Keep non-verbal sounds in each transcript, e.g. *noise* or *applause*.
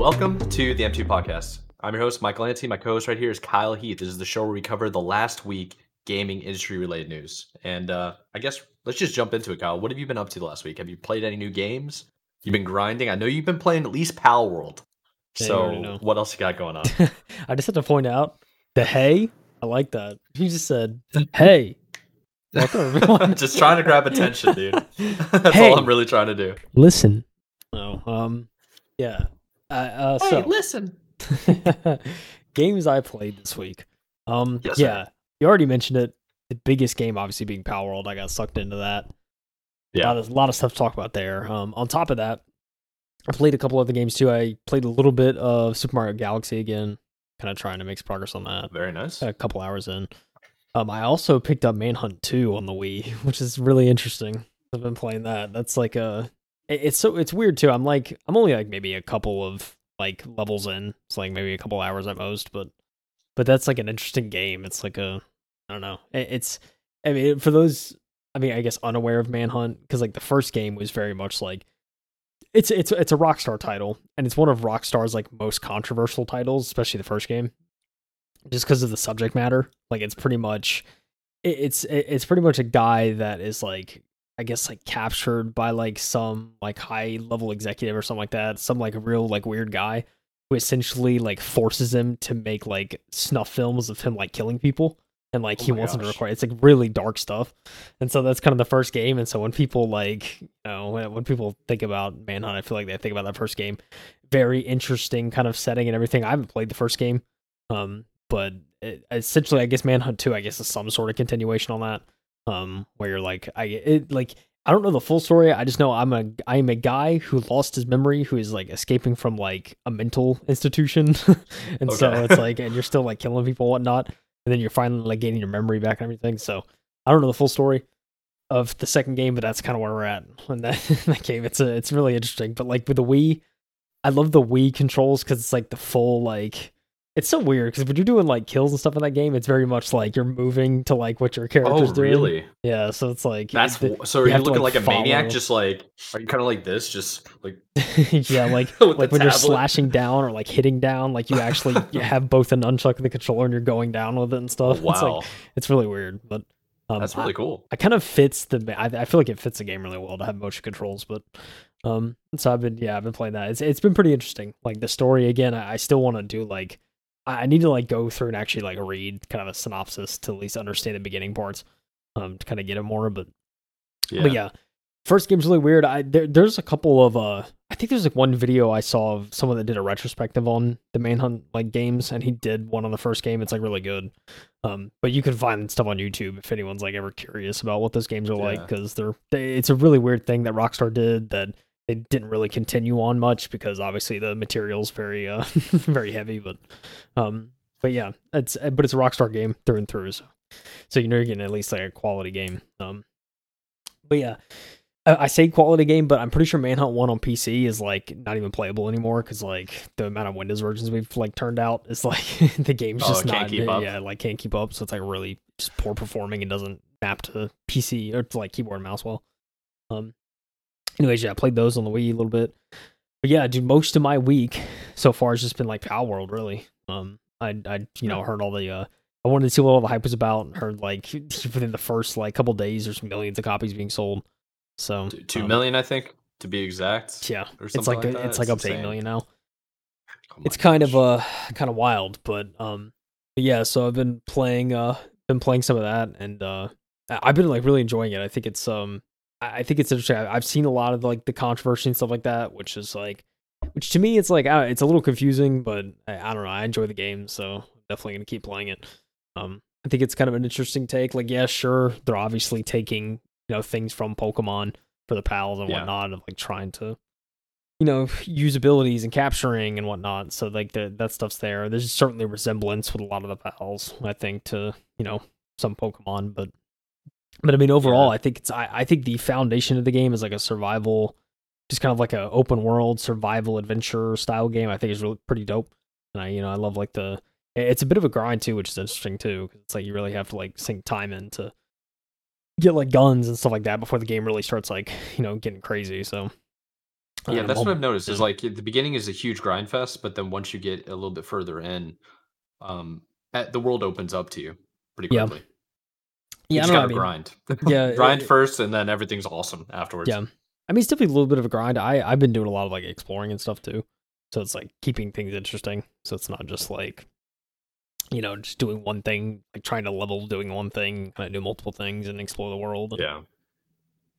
Welcome to the M2 podcast. I'm your host, Michael Anty. My co host right here is Kyle Heath. This is the show where we cover the last week gaming industry related news. And uh, I guess let's just jump into it, Kyle. What have you been up to the last week? Have you played any new games? You've been grinding. I know you've been playing at least Palworld. Yeah, so, what else you got going on? *laughs* I just have to point out the hey. I like that. You just said hey. Welcome *laughs* everyone. just trying to grab attention, dude. *laughs* That's Hey. all I'm really trying to do. Listen. Oh, um, yeah. Uh, uh so listen. *laughs* games I played this week. Um, Yes, sir. yeah, you already mentioned it. The biggest game, obviously, being Palworld. I got sucked into that. A Yeah. lot of, a lot of stuff to talk about there. Um, on top of that, I played a couple other games too. I played a little bit of Super Mario Galaxy again, kind of trying to make some progress on that. Very nice. a couple hours in. Um, I also picked up Manhunt 2 on the Wii, *laughs* which is really interesting. I've been playing that. That's like a it- it's so it's weird too. I'm like I'm only like maybe a couple of like levels in. It's like maybe a couple hours at most, but but that's like an interesting game. It's like a I don't know. It- It's I mean for those I mean I guess unaware of Manhunt because like the first game was very much like it's it's it's a Rockstar title and it's one of Rockstar's like most controversial titles, especially the first game just because of the subject matter. Like it's pretty much it's it's pretty much a guy that is like I guess like captured by like some like high level executive or something like that, some like real like weird guy who essentially like forces him to make like snuff films of him like killing people. And like Oh he wants him to record, it's like really dark stuff, and so that's kind of the first game. And so when people like, you know, when, when people think about Manhunt, I feel like they think about that first game, very interesting kind of setting and everything. I haven't played the first game, um, but it, essentially, I guess Manhunt Two, I guess, is some sort of continuation on that. Um, where you're like, I it like I don't know the full story. I just know I'm a I am a guy who lost his memory, who is like escaping from like a mental institution, *laughs* and so it's like, and you're still like killing people, and whatnot, and then you're finally like getting your memory back and everything. So I don't know the full story of the second game, but that's kind of where we're at *laughs* in that, in *laughs* that game. It's a it's really interesting, but like with the Wii, I love the Wii controls because it's like the full like. It's so weird because when you're doing like kills and stuff in that game, it's very much like you're moving to like what your character's Oh, doing. really? Yeah, so it's like That's the- so. Are you you, have to, looking like, like, a maniac? Just like, are you kind of like this? Just like *laughs* yeah, like *laughs* like when you're slashing down or like hitting down, like you actually *laughs* you have both an nunchuck and the controller and you're going down with it and oh, stuff. It's wow, like it's really weird, but um, that's really cool. I kind of fits the. I, I feel like it fits the game really well to have motion controls, but um, so I've been yeah I've been playing that. It's it's been pretty interesting. Like the story again, I, I still want to do like I I need to like go through and actually like read kind of a synopsis to at least understand the beginning parts, um, to kind of get it more. But Yeah. but yeah, first game's really weird. I there, there's a couple of uh, I think there's like one video I saw of someone that did a retrospective on the Manhunt like games, and he did one on the first game. It's like really good. Um, but you can find stuff on YouTube if anyone's like ever curious about what those games are like, because they're they, it's a really weird thing that Rockstar did that they didn't really continue on much because obviously the material's very uh *laughs* very heavy, but um, but yeah, it's but it's a Rockstar game through and through, so so you know you're getting at least like a quality game. Um, but yeah, I, I say quality game, but I'm pretty sure Manhunt One on PC is like not even playable anymore because like the amount of Windows versions we've like turned out is *laughs* like the game's Oh, just can't not keep up? yeah like can't keep up. So it's like really just poor performing and doesn't map to PC or to like keyboard and mouse well. Um. Anyways, yeah, I played those on the Wii a little bit. But yeah, dude, most of my week so far has just been like Palworld, really. Um, I I you know heard all the uh, I wanted to see what all the hype was about. and Heard like *laughs* within the first like couple days, there's millions of copies being sold. So Two- um, million, I think, to be exact. Yeah, it's like, like a- it's like It's up to eight million now. Oh It's kind of uh *laughs* kind of wild, but um, but yeah. So I've been playing uh been playing some of that, and uh, I've been like really enjoying it. I think it's um I think it's interesting. I've seen a lot of like the controversy and stuff like that, which is like, which to me it's like it's a little confusing, but I, I don't know. I enjoy the game, so I'm definitely gonna keep playing it. Um, I think it's kind of an interesting take. Like, yeah, sure, they're obviously taking you know things from Pokemon for the pals and Yeah. whatnot, and like trying to you know use abilities and capturing and whatnot. So like the, that stuff's there. There's certainly resemblance with a lot of the pals. I think to you know some Pokemon, but but I mean overall, Yeah. I think it's I, I think the foundation of the game is like a survival, just kind of like a open world survival adventure style game. I think is really pretty dope. And I you know I love like the it's a bit of a grind too, which is interesting too. 'cause it's like you really have to like sink time in to get like guns and stuff like that before the game really starts like you know getting crazy. So Yeah, that's what I've noticed. Is like the beginning is a huge grind fest, but then once you get a little bit further in, um, at, the world opens up to you pretty Yeah. quickly. Yeah, you I gotta I mean, grind. *laughs* Yeah, grind it- first, and then everything's awesome afterwards. Yeah. I mean, it's definitely a little bit of a grind. I I've been doing a lot of like exploring and stuff too, so it's like keeping things interesting. So it's not just like, you know, just doing one thing, like trying to level doing one thing, kind of do multiple things and explore the world. And, yeah.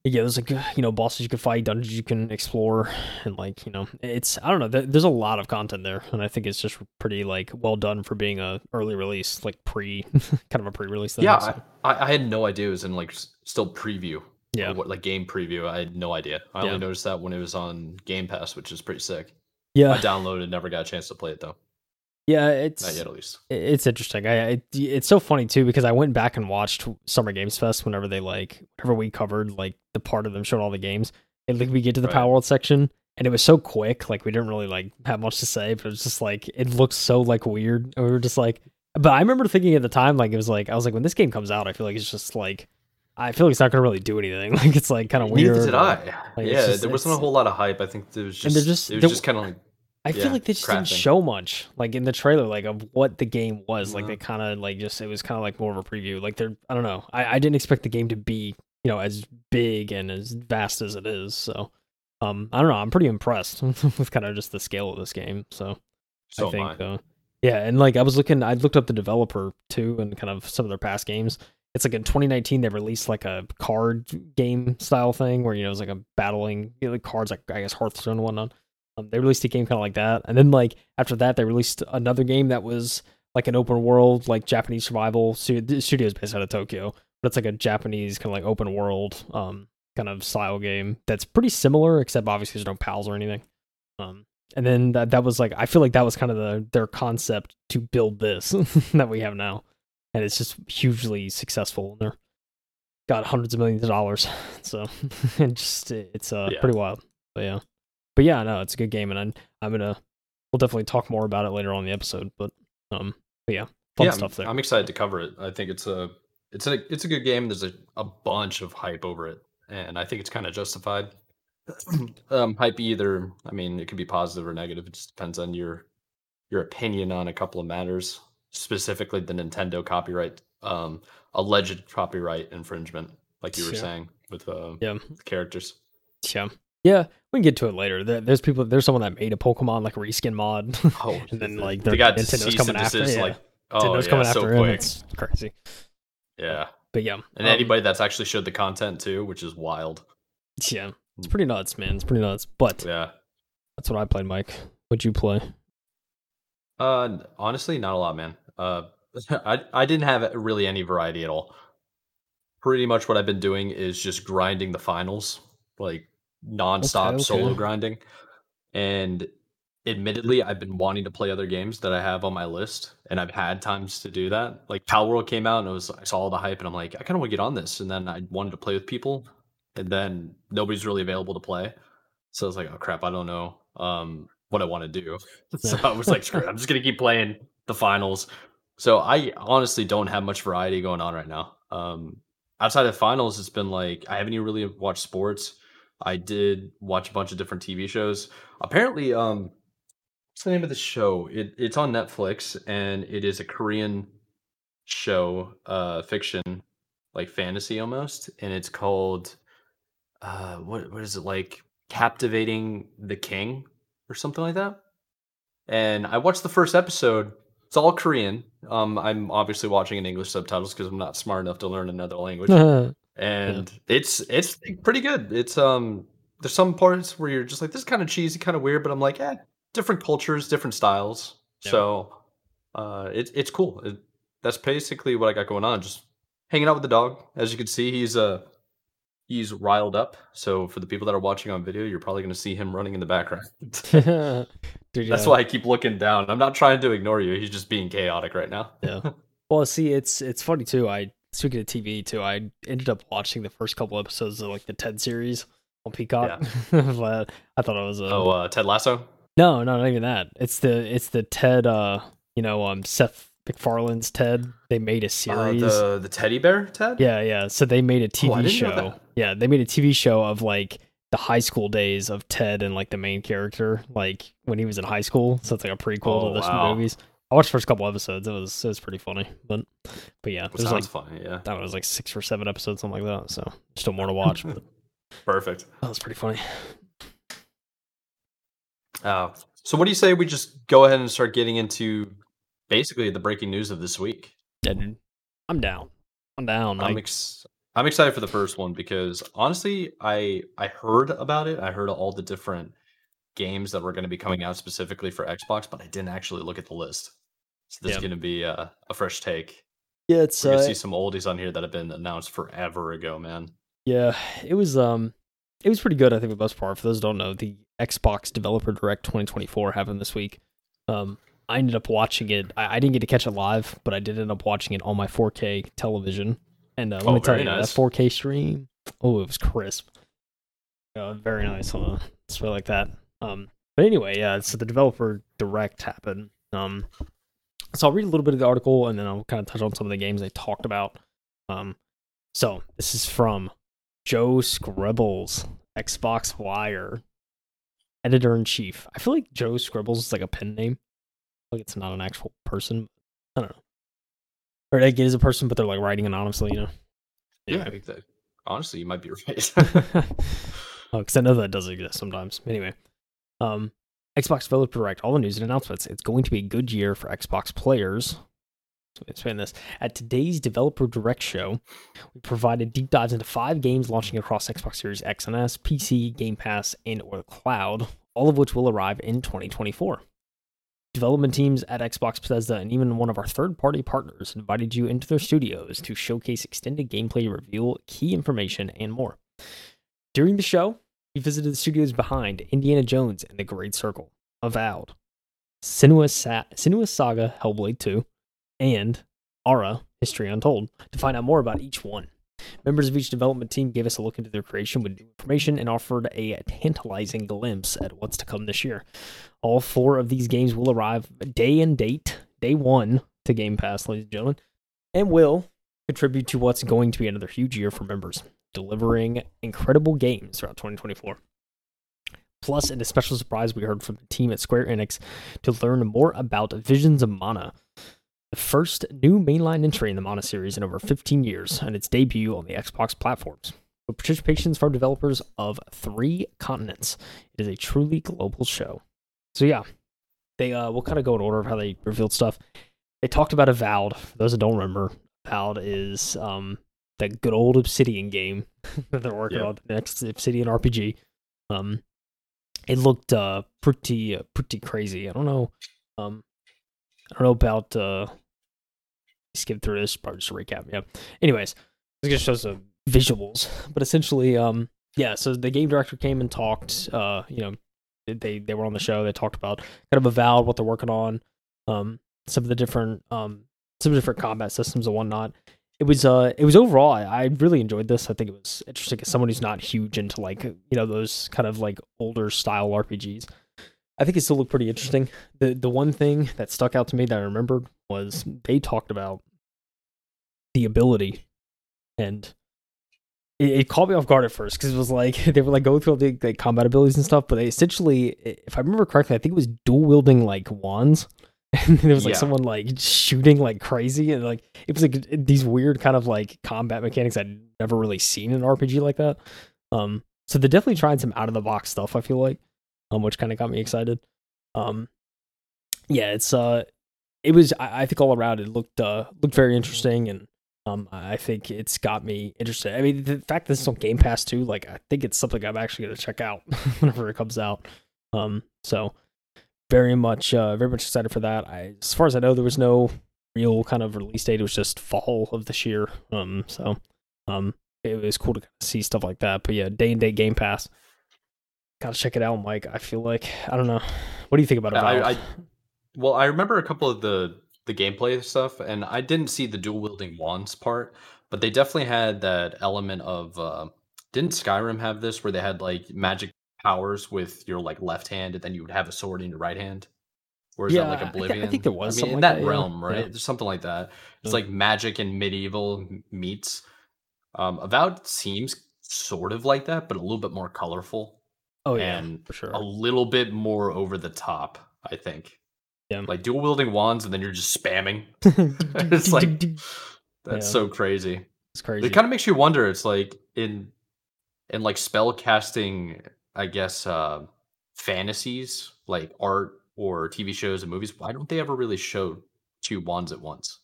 Yeah. There's like you know bosses you can fight, dungeons you can explore, and like you know, it's I don't know. There's a lot of content there, and I think it's just pretty like well done for being a early release, like pre, *laughs* kind of a pre-release thing. Yeah, so, I, I had no idea it was in like still preview. yeah, what like game preview? I had no idea. I Yeah. only noticed that when it was on Game Pass, which is pretty sick. yeah, I downloaded, never got a chance to play it though. Yeah. It's Not yet, at least. it's interesting. I it, it's so funny too because I went back and watched Summer Games Fest whenever they like whenever we covered like the part of them showing all the games. And like we get to the Right. Palworld section and it was so quick, like we didn't really like have much to say, but it was just like it looks so like weird. And we were just like but I remember thinking at the time, like it was like I was like when this game comes out, I feel like it's just like I feel like it's not gonna really do anything. *laughs* Like it's like kind of weird. Neither did I. like, yeah, just- there wasn't a whole lot of hype. I think there was just, And they're just- it was they're- just kind of like I feel Yeah, like they just didn't crafting. show much, like in the trailer, like of what the game was. Like they kind of like just it was kind of like more of a preview. Like they're I don't know. I I didn't expect the game to be you know as big and as vast as it is. So um I don't know. I'm pretty impressed *laughs* with kind of just the scale of this game. So so I think uh, yeah, and like I was looking, I looked up the developer too, and kind of some of their past games. It's like in 2019 they released like a card game style thing where you know it's like a battling you know, like cards like I guess Hearthstone and whatnot. Um, they released a game kind of like that, and then like after that they released another game that was like an open world like Japanese survival. The studio is based out of Tokyo, but it's like a Japanese kind of like open world um kind of style game that's pretty similar, except obviously there's no pals or anything. Um, and then that that was like I feel like that was kind of the their concept to build this *laughs* that we have now, and it's just hugely successful. And they're got hundreds of millions of dollars, *laughs* so *laughs* and just it's uh Yeah. pretty wild. But yeah, but yeah, no, it's a good game, and I'm I'm gonna we'll definitely talk more about it later on in the episode. But um, but yeah, fun yeah, stuff there. I'm excited to cover it. I think it's a it's a it's a good game. There's a, a bunch of hype over it, and I think it's kind of justified. *clears throat* um, hype either. I mean, it could be positive or negative. It just depends on your your opinion on a couple of matters. Specifically, the Nintendo copyright, um, alleged copyright infringement, like you were Yeah. saying with uh, Yeah. the characters. Yeah, yeah, we can get to it later. There, there's people, there's someone that made a Pokemon like reskin mod. *laughs* Oh, And then, the- like, they their- got Nintendo's coming after, yeah. Like, oh, Nintendo's yeah, coming so after him. quick. It's crazy. Yeah, But yeah, and um, anybody that's actually showed the content too, which is wild. Yeah, it's pretty nuts, man. It's pretty nuts. But Yeah. that's what I played, Mike. What'd you play? Uh, honestly, not a lot, man. Uh, *laughs* I I didn't have really any variety at all. Pretty much what I've been doing is just grinding the finals, like nonstop okay. solo grinding. And admittedly, I've been wanting to play other games that I have on my list, and I've had times to do that. Like Palworld came out, and it was I saw all the hype, and I'm like, I kind of want to get on this. And then I wanted to play with people, and then nobody's really available to play. So I was like, oh crap, I don't know um, what I want to do. *laughs* so I was like, screw it, I'm just gonna keep playing the finals. So I honestly don't have much variety going on right now. Um, outside of finals, it's been like I haven't even really watched sports. I did watch a bunch of different TV shows. Apparently, um, what's the name of the show? It, it's on Netflix, and it is a Korean show, uh, fiction, like fantasy almost, and it's called uh, what what is it like? Captivating the King or something like that. And I watched the first episode. It's all Korean. Um, I'm obviously watching in English subtitles because I'm not smart enough to learn another language *laughs* and it's it's pretty good. It's um there's some parts where you're just like this is kind of cheesy, kind of weird, but I'm like, eh, different cultures, different styles. Yeah. So uh it's it's cool. It, that's basically what I got going on. Just hanging out with the dog. As you can see, he's uh he's riled up. So for the people that are watching on video, you're probably gonna see him running in the background. *laughs* Dude, *laughs* That's yeah. why I keep looking down. I'm not trying to ignore you. He's just being chaotic right now. Yeah. *laughs* Well, see, it's it's funny too. I speaking of TV too. I ended up watching the first couple episodes of like the Ted series on Peacock. Yeah. *laughs* but I thought it was a Oh, uh, Ted Lasso. no, no, not even that. It's the it's the Ted. Uh, you know, um, Seth MacFarlane's Ted. They made a Uh, series. the the teddy bear Ted. Yeah, yeah. So they made a TV Oh, I didn't know show. Yeah, they made a TV show of like the high school days of Ted and like the main character, like when he was in high school. So it's like a prequel Oh, to the wow. movies. I watched the first couple episodes. It was it was pretty funny, but but yeah, there's sounds like funny. Yeah, I don't know, it was like six or seven episodes, something like that. So still more to watch. but *laughs* perfect. that was pretty funny. Uh, so what do you say we just go ahead and start getting into basically the breaking news of this week? Yeah, dude, I'm down. I'm down. I'm ex- I'm excited for the first one because honestly, I I heard about it. I heard all the different games that were going to be coming out specifically for Xbox, but I didn't actually look at the list. So this Yeah. is going to be uh, a fresh take. yeah, it's We're uh, see some oldies on here that have been announced forever ago, man. Yeah, it was um it was pretty good, I think, for the most part. For those who don't know, the Xbox Developer Direct 2024 happened this week. Um I ended up watching it. I, I didn't get to catch it live, but I did end up watching it on my 4K television. And uh, let Oh, me tell you, nice. that 4K stream, oh, it was crisp. Uh, very nice on a display like that. Um, but anyway, yeah. So the Developer Direct happened. Um, so I'll read a little bit of the article, and then I'll kind of touch on some of the games they talked about. Um, so this is from Joe Scribbles, Xbox Wire, editor in chief. I feel like Joe Scribbles is like a pen name. Like it's not an actual person. I don't know. Or like it is a person, but they're like writing anonymously, you know? Yeah, I think that honestly, you might be *laughs* right. *laughs* oh, because I know that does exist sometimes. Anyway, um, Xbox Developer Direct, all the news and announcements. It's going to be a good year for Xbox players. So expand this. At today's Developer Direct show, we provided deep dives into five games launching across Xbox Series X and S, PC, Game Pass, and or the cloud, all of which will arrive in 2024. Development teams at Xbox Bethesda and even one of our third-party partners invited you into their studios to showcase extended gameplay reveal, key information, and more. During the show, we visited the studios behind Indiana Jones and the Great Circle, Avowed, Senua's, Sa- Senua's Saga Hellblade 2, and Ara History Untold to find out more about each one. Members of each development team gave us a look into their creation with new information and offered a tantalizing glimpse at what's to come this year. All four of these games will arrive day and date, day one to Game Pass, ladies and gentlemen, and will contribute to what's going to be another huge year for members, delivering incredible games throughout 2024. Plus, in a special surprise, we heard from the team at Square Enix to learn more about Visions of Mana, the first new mainline entry in the Mana series in over 15 years, and its debut on the Xbox platforms. With participations from developers of three continents, it is a truly global show. So yeah, they uh, we'll kind of go in order of how they revealed stuff. They talked about Avowed. For those that don't remember, Avowed is um the good old Obsidian game *laughs* that they're working Yep. on, the next Obsidian RPG. Um, it looked uh pretty uh, pretty crazy. I don't know, um, I don't know about uh. Skip through this, probably just a recap. Yeah. Anyways, this gonna show some visuals, but essentially, um, yeah. So the game director came and talked. Uh, you know, they they were on the show. They talked about kind of avowed what they're working on, um, some of the different um some of the different combat systems and whatnot. It was uh it was overall I, really enjoyed this. I think it was interesting as someone who's not huge into like you know those kind of like older style RPGs. I think it still looked pretty interesting. The the one thing that stuck out to me that I remembered was they talked about the ability and it, it caught me off guard at first because it was like *laughs* they were like going through all the like, combat abilities and stuff, but they essentially, if I remember correctly, I think it was dual wielding like wands, *laughs* and there was like Yeah. someone like shooting like crazy, and like it was like these weird kind of like combat mechanics I'd never really seen in an RPG like that. Um, so they're definitely trying some out of the box stuff. I feel like, um, which kind of got me excited. Um, yeah, it's uh, it was I, I think all around it looked uh looked very interesting and um, I think it's got me interested. I mean, the fact that it's on Game Pass too, like I think it's something I'm actually gonna check out *laughs* whenever it comes out. Um, so very much, uh, very much excited for that. I, as far as I know, there was no real kind of release date. It was just fall of this year. Um, so um, it was cool to see stuff like that. But yeah, day and day Game Pass. Gotta check it out, Mike. I feel like I don't know. What do you think about it? I, I well, I remember a couple of the the gameplay stuff, and I didn't see the dual wielding wands part, but they definitely had that element of. Uh, didn't Skyrim have this where they had like magic powers with your like left hand, and then you would have a sword in your right hand? Or is that like Oblivion? I thi- I Oblivion? think there was I mean, something in like that that, yeah. realm, right? Yeah. There's something like that. It's Yeah. like magic and medieval meets. Um, Avowed seems sort of like that, but a little bit more colorful Oh yeah, and for sure. a little bit more over the top. I think. Yeah. Like dual wielding wands, and then you're just spamming. *laughs* *laughs* it's like *laughs* that's Yeah. so crazy. it's crazy. It kind of makes you wonder. It's like in in like spell casting, I guess uh fantasies like art or TV shows and movies. Why don't they ever really show two wands at once?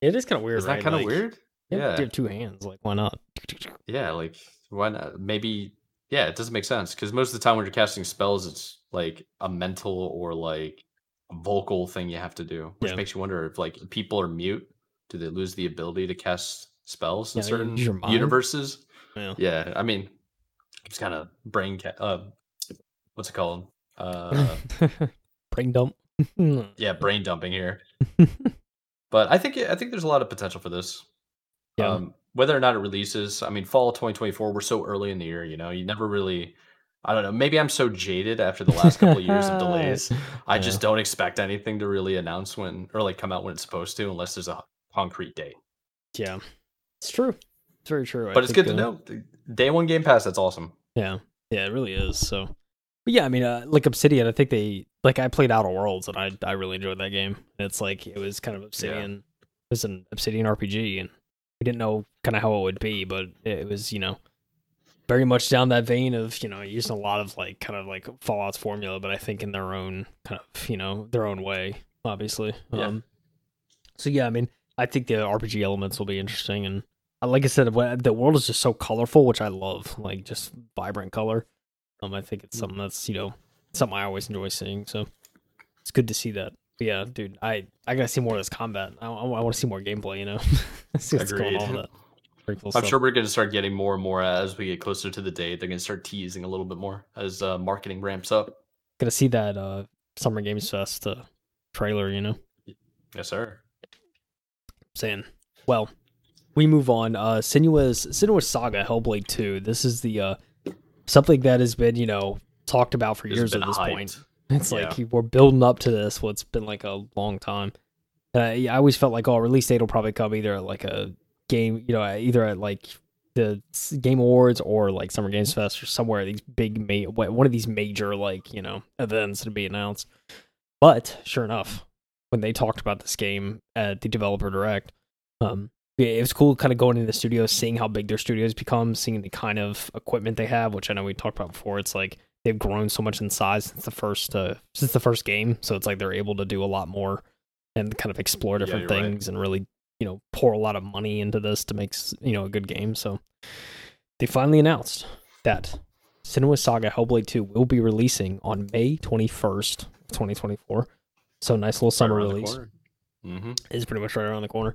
it is kind of weird. Is that right? kind of Like, weird? Yeah, have two hands. Like, why not? yeah. Like why not? Maybe yeah. It doesn't make sense because most of the time when you're casting spells, it's like a mental or like a vocal thing you have to do, which Yeah. makes you wonder if like people are mute, do they lose the ability to cast spells in Yeah, certain use your mind. universes? Yeah. Yeah, I mean, it's kind of brain ca- uh, what's it called? Uh, *laughs* Brain dump. *laughs* yeah, brain dumping here. But I think I think there's a lot of potential for this. Yeah. Um, whether or not it releases, I mean, fall 2024. We're so early in the year, you know. You never really, I don't know. Maybe I'm so jaded after the last couple of years of delays. *laughs* I Yeah. just don't expect anything to really announce when or like come out when it's supposed to, unless there's a concrete date. Yeah, it's true. It's very true. I But it's think, good to uh, know. Day one Game Pass. That's awesome. Yeah, yeah, it really is. So, but yeah, I mean, uh, like Obsidian, I think they like I played Outer Worlds and I I really enjoyed that game. It's like it was kind of Obsidian. It was an Obsidian RPG, and we didn't know kind of how it would be, but it was you know very much down that vein of you know using a lot of like kind of like Fallout's formula, but I think in their own kind of you know their own way, obviously. Yeah. Um, so yeah, I mean, I think the RPG elements will be interesting, and like I said, the world is just so colorful, which I love, like just vibrant color. Um, I think it's something that's you know something I always enjoy seeing. So it's good to see that. But yeah, dude, I I gotta see more of this combat. I, I, want to see more gameplay. You know, *laughs* see what's going on with that. Cool I'm stuff. sure we're going to start getting more and more as we get closer to the date. They're going to start teasing a little bit more as uh, marketing ramps up. Gonna see that uh Summer Games Fest uh, trailer. You know. Yes, sir. saying. Well, we move on. Uh Senua's Senua's Saga Hellblade 2. This is the uh something that has been, you know, talked about for It's years at this hyped. point. *laughs* It's Yeah. like we're building up to this. Well, it's been like a long time. Uh, yeah, I always felt like, oh, release date will probably come either at like a game, you know, either at like the Game Awards or like Summer Games Fest or somewhere. These big, ma- one of these major like you know events to be announced. But sure enough, when they talked about this game at the developer direct, um, it was cool kind of going into the studio, seeing how big their studios become, seeing the kind of equipment they have, which I know we talked about before. It's like they've grown so much in size since the first uh, since the first game, so it's like they're able to do a lot more and kind of explore different right. things and really you know pour a lot of money into this to make you know a good game. So they finally announced that Senua's Saga Hellblade 2 will be releasing on May 21st, 2024. So nice little summer release Mm-hmm. is pretty much right around the corner.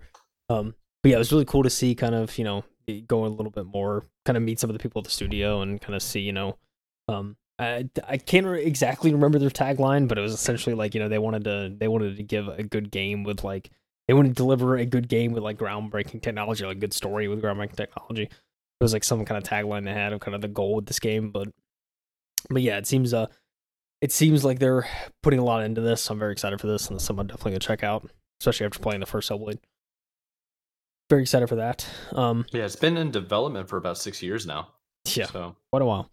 Um, but yeah, it was really cool to see kind of you know go a little bit more, kind of meet some of the people at the studio and kind of see you know, um, I I can't re- exactly remember their tagline, but it was essentially like you know they wanted to they wanted to give a good game with like they wanted to deliver a good game with like groundbreaking technology, like good story with groundbreaking technology. It was like some kind of tagline they had of kind of the goal with this game, but but yeah, it seems uh it seems like they're putting a lot into this. I'm very excited for this, and something I'm definitely gonna check out, especially after playing the first Hellblade. Very excited for that. Um, Yeah, it's been in development for about six years now. yeah, So quite a while.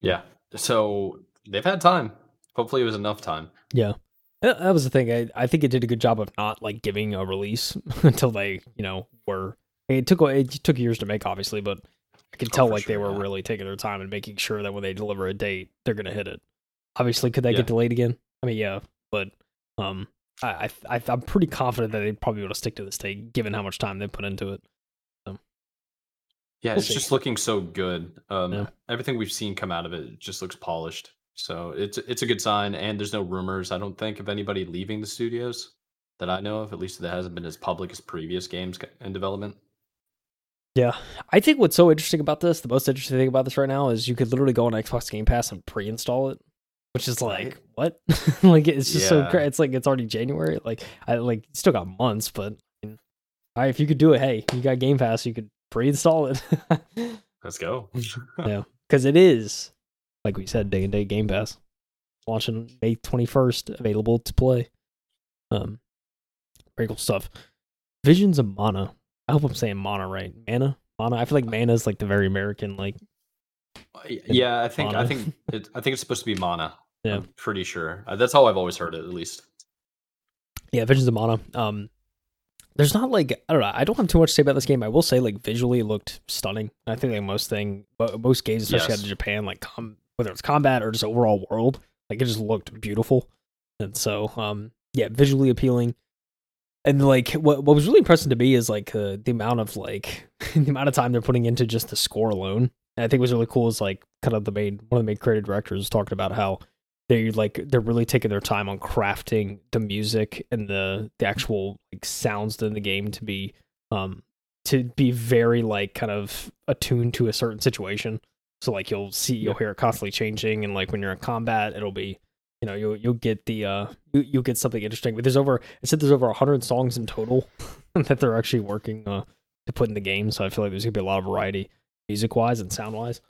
yeah, so they've had time. Hopefully, it was enough time. Yeah, that that was the thing. I, I think it did a good job of not like giving a release *laughs* until they, you know, were. It took it took years to make, obviously, but I could Oh, tell for like they were yeah. really taking their time and making sure that when they deliver a date, they're gonna hit it. Obviously, could they Yeah. get delayed again? I mean, yeah, but um, I, I I- I'm pretty confident that they'd probably want to stick to this date, given how much time they put into it. Yeah, We'll it's see. just looking so good. Um, Yeah. Everything we've seen come out of it just looks polished. So it's it's a good sign, and there's no rumors. I don't think of anybody leaving the studios that I know of. At least that hasn't been as public as previous games in development. Yeah, I think what's so interesting about this, the most interesting thing about this right now, is you could literally go on Xbox Game Pass and pre-install it, which is like what? *laughs* like it's just so Yeah. cra It's like it's already January. Like I like still got months, but I mean, all right, if you could do it, hey, you got Game Pass, you could pre-install *laughs* it. Let's go. *laughs* yeah, because it is like we said, day and day Game Pass launching May twenty first, available to play. Um, very cool stuff. Visions of Mana. I hope I'm saying Mana right. Mana, Mana. I feel like Mana is like the very American like. Yeah, I think I think it, I think it's supposed to be Mana. Yeah. I'm pretty sure. Uh, That's how I've always heard it, at least. Yeah, Visions of Mana. Um, there's not like I don't know. I don't have too much to say about this game. I will say like visually it looked stunning. I think like most thing, mo- most games, especially Yes. out of Japan, like com- whether it's combat or just overall world, like it just looked beautiful. And so, um, yeah, visually appealing. And like what what was really impressive to me is like uh, the amount of like *laughs* the amount of time they're putting into just the score alone. And I think was really cool is like kind of the main one of the main creative directors was talking about how they like they're really taking their time on crafting the music and the the actual like sounds in the game to be um to be very like kind of attuned to a certain situation. So like you'll see you'll hear it constantly changing and like when you're in combat it'll be you know you'll you'll get the uh you, you'll get something interesting. But there's over it said there's over 100 songs in total *laughs* that they're actually working uh to put in the game. So I feel like there's gonna be a lot of variety music wise and sound wise.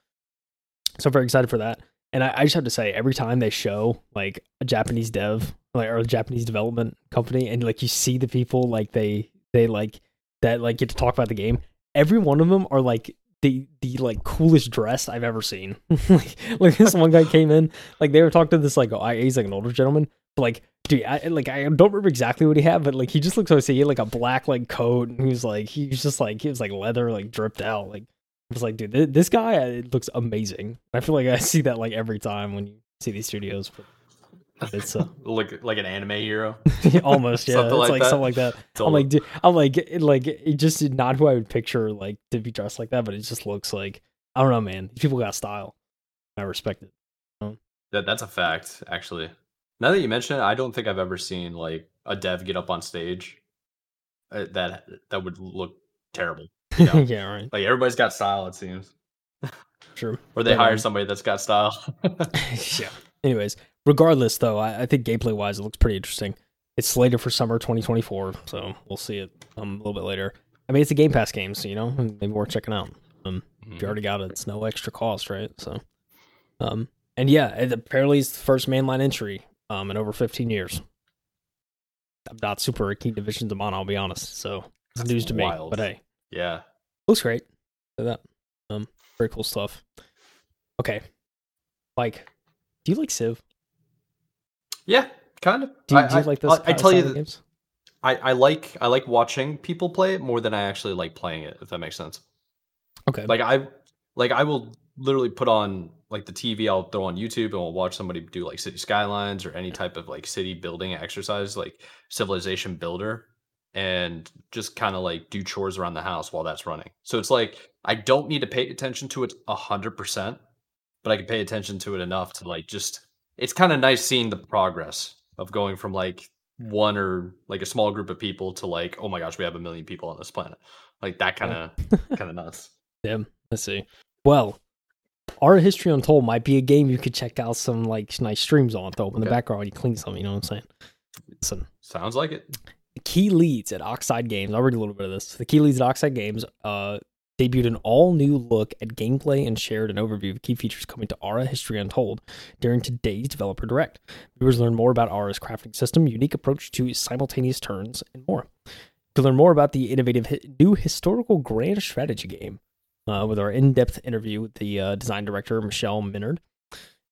So I'm very excited for that. And I, I just have to say, every time they show like a Japanese dev, like or a Japanese development company, and like you see the people like they they like that like get to talk about the game, every one of them are like the the like coolest dressed I've ever seen. *laughs* like, like this one guy came in, like they were talking to this like oh, he's like an older gentleman, but like dude, I like I don't remember exactly what he had, but like he just looks so he had like a black like coat, and he was like he was just like he was like leather like dripped out, like I was like, dude, thi- this guy uh, it looks amazing. I feel like I see that like every time when you see these studios. But it's uh, *laughs* like like an anime hero. *laughs* almost yeah, Something it's like like that. something like that. I'm like, dude, I'm like, it, like it just not who I would picture like to be dressed like that, but it just looks like I don't know, man. These people got style. I respect it. That that's a fact, actually. Now that you mention it, I don't think I've ever seen like a dev get up on stage uh, that that would look terrible. You know? *laughs* yeah, right, like everybody's got style, it seems, *laughs* true. or they But, hire um, somebody that's got style. *laughs* yeah. Anyways, regardless though, I, I think gameplay wise it looks pretty interesting. It's slated for summer 2024, so we'll see it um, a little bit later. I mean, it's a Game Pass game, so you know, maybe worth checking out. Um, if you already got it, it's no extra cost, right? So, um, and yeah, it apparently it's the first mainline entry um in over 15 years. I'm not super keen to Visions of Mana, I'll be honest. So it's news to wild. me, but hey, yeah, looks great. That, um, very cool stuff. Okay, Mike, do you like Civ? yeah, kind of. Do you, I, do you I- like this? I, I tell you, that games? I, I like I like watching people play it more than I actually like playing it. If that makes sense. Okay. Like I like I will literally put on like the TV. I'll throw on YouTube and I'll watch somebody do like city skylines or any type of like city building exercise, like civilization builder, and just kind of like do chores around the house while that's running. So it's like I don't need to pay attention to it a hundred percent, but I can pay attention to it enough to like just. It's kind of nice seeing the progress of going from like hmm. one or like a small group of people to like oh my gosh we have a million people on this planet like that kind of kind of nuts Damn. Let's see. Well, Ara History Untold might be a game you could check out some like nice streams on. Throw up in the background you clean something. You know what I'm saying? Listen, sounds like it key leads at Oxide Games. I'll read a little bit of this. The key leads at Oxide Games uh, debuted an all new look at gameplay and shared an overview of key features coming to Ara History Untold during today's developer direct. Viewers learn more about Ara's crafting system, unique approach to simultaneous turns, and more. To learn more about the innovative new historical grand strategy game, uh, with our in-depth interview with the uh, design director Michelle Minard.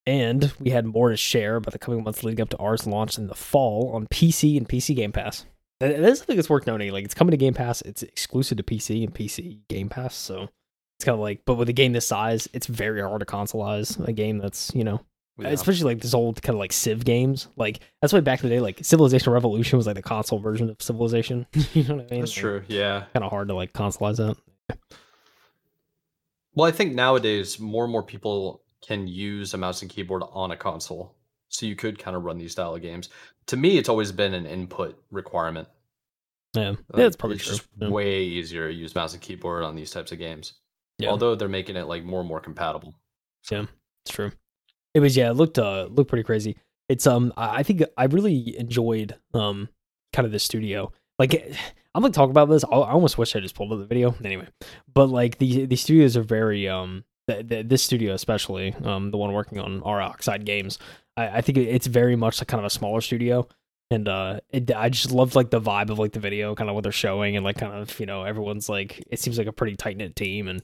And we had more to share about the coming months leading up to Ara's launch in the fall on PC and PC Game Pass. That- That's something that's worth noting. Like it's coming to Game Pass. It's exclusive to PC and PC Game Pass. So it's kind of like, but with a game this size, it's very hard to consoleize a game that's you know, Yeah. especially like this old kind of like Civ games. Like that's why back in the day, like Civilization Revolution was like the console version of Civilization. *laughs* you know what I mean? that's true yeah Kind of hard to like consoleize that. well i think nowadays more and more people can use a mouse and keyboard on a console so you could kind of run these style of games to me it's always been an input requirement Yeah, yeah, that's probably it's true. just Yeah. way easier to use mouse and keyboard on these types of games Yeah. although they're making it like more and more compatible Yeah, it's true. It was yeah, it looked uh looked pretty crazy. It's um I think I really enjoyed um kind of the studio. Like eh, I'm like talking about this. I, I almost wish I just pulled up the video anyway. But like the the studios are very um the, the, this studio especially um the one working on our Oxide games. I, I think it's very much like kind of a smaller studio. and uh, it, I just loved like the vibe of like the video, kind of what they're showing, and like kind of you know everyone's like it seems like a pretty tight knit team, and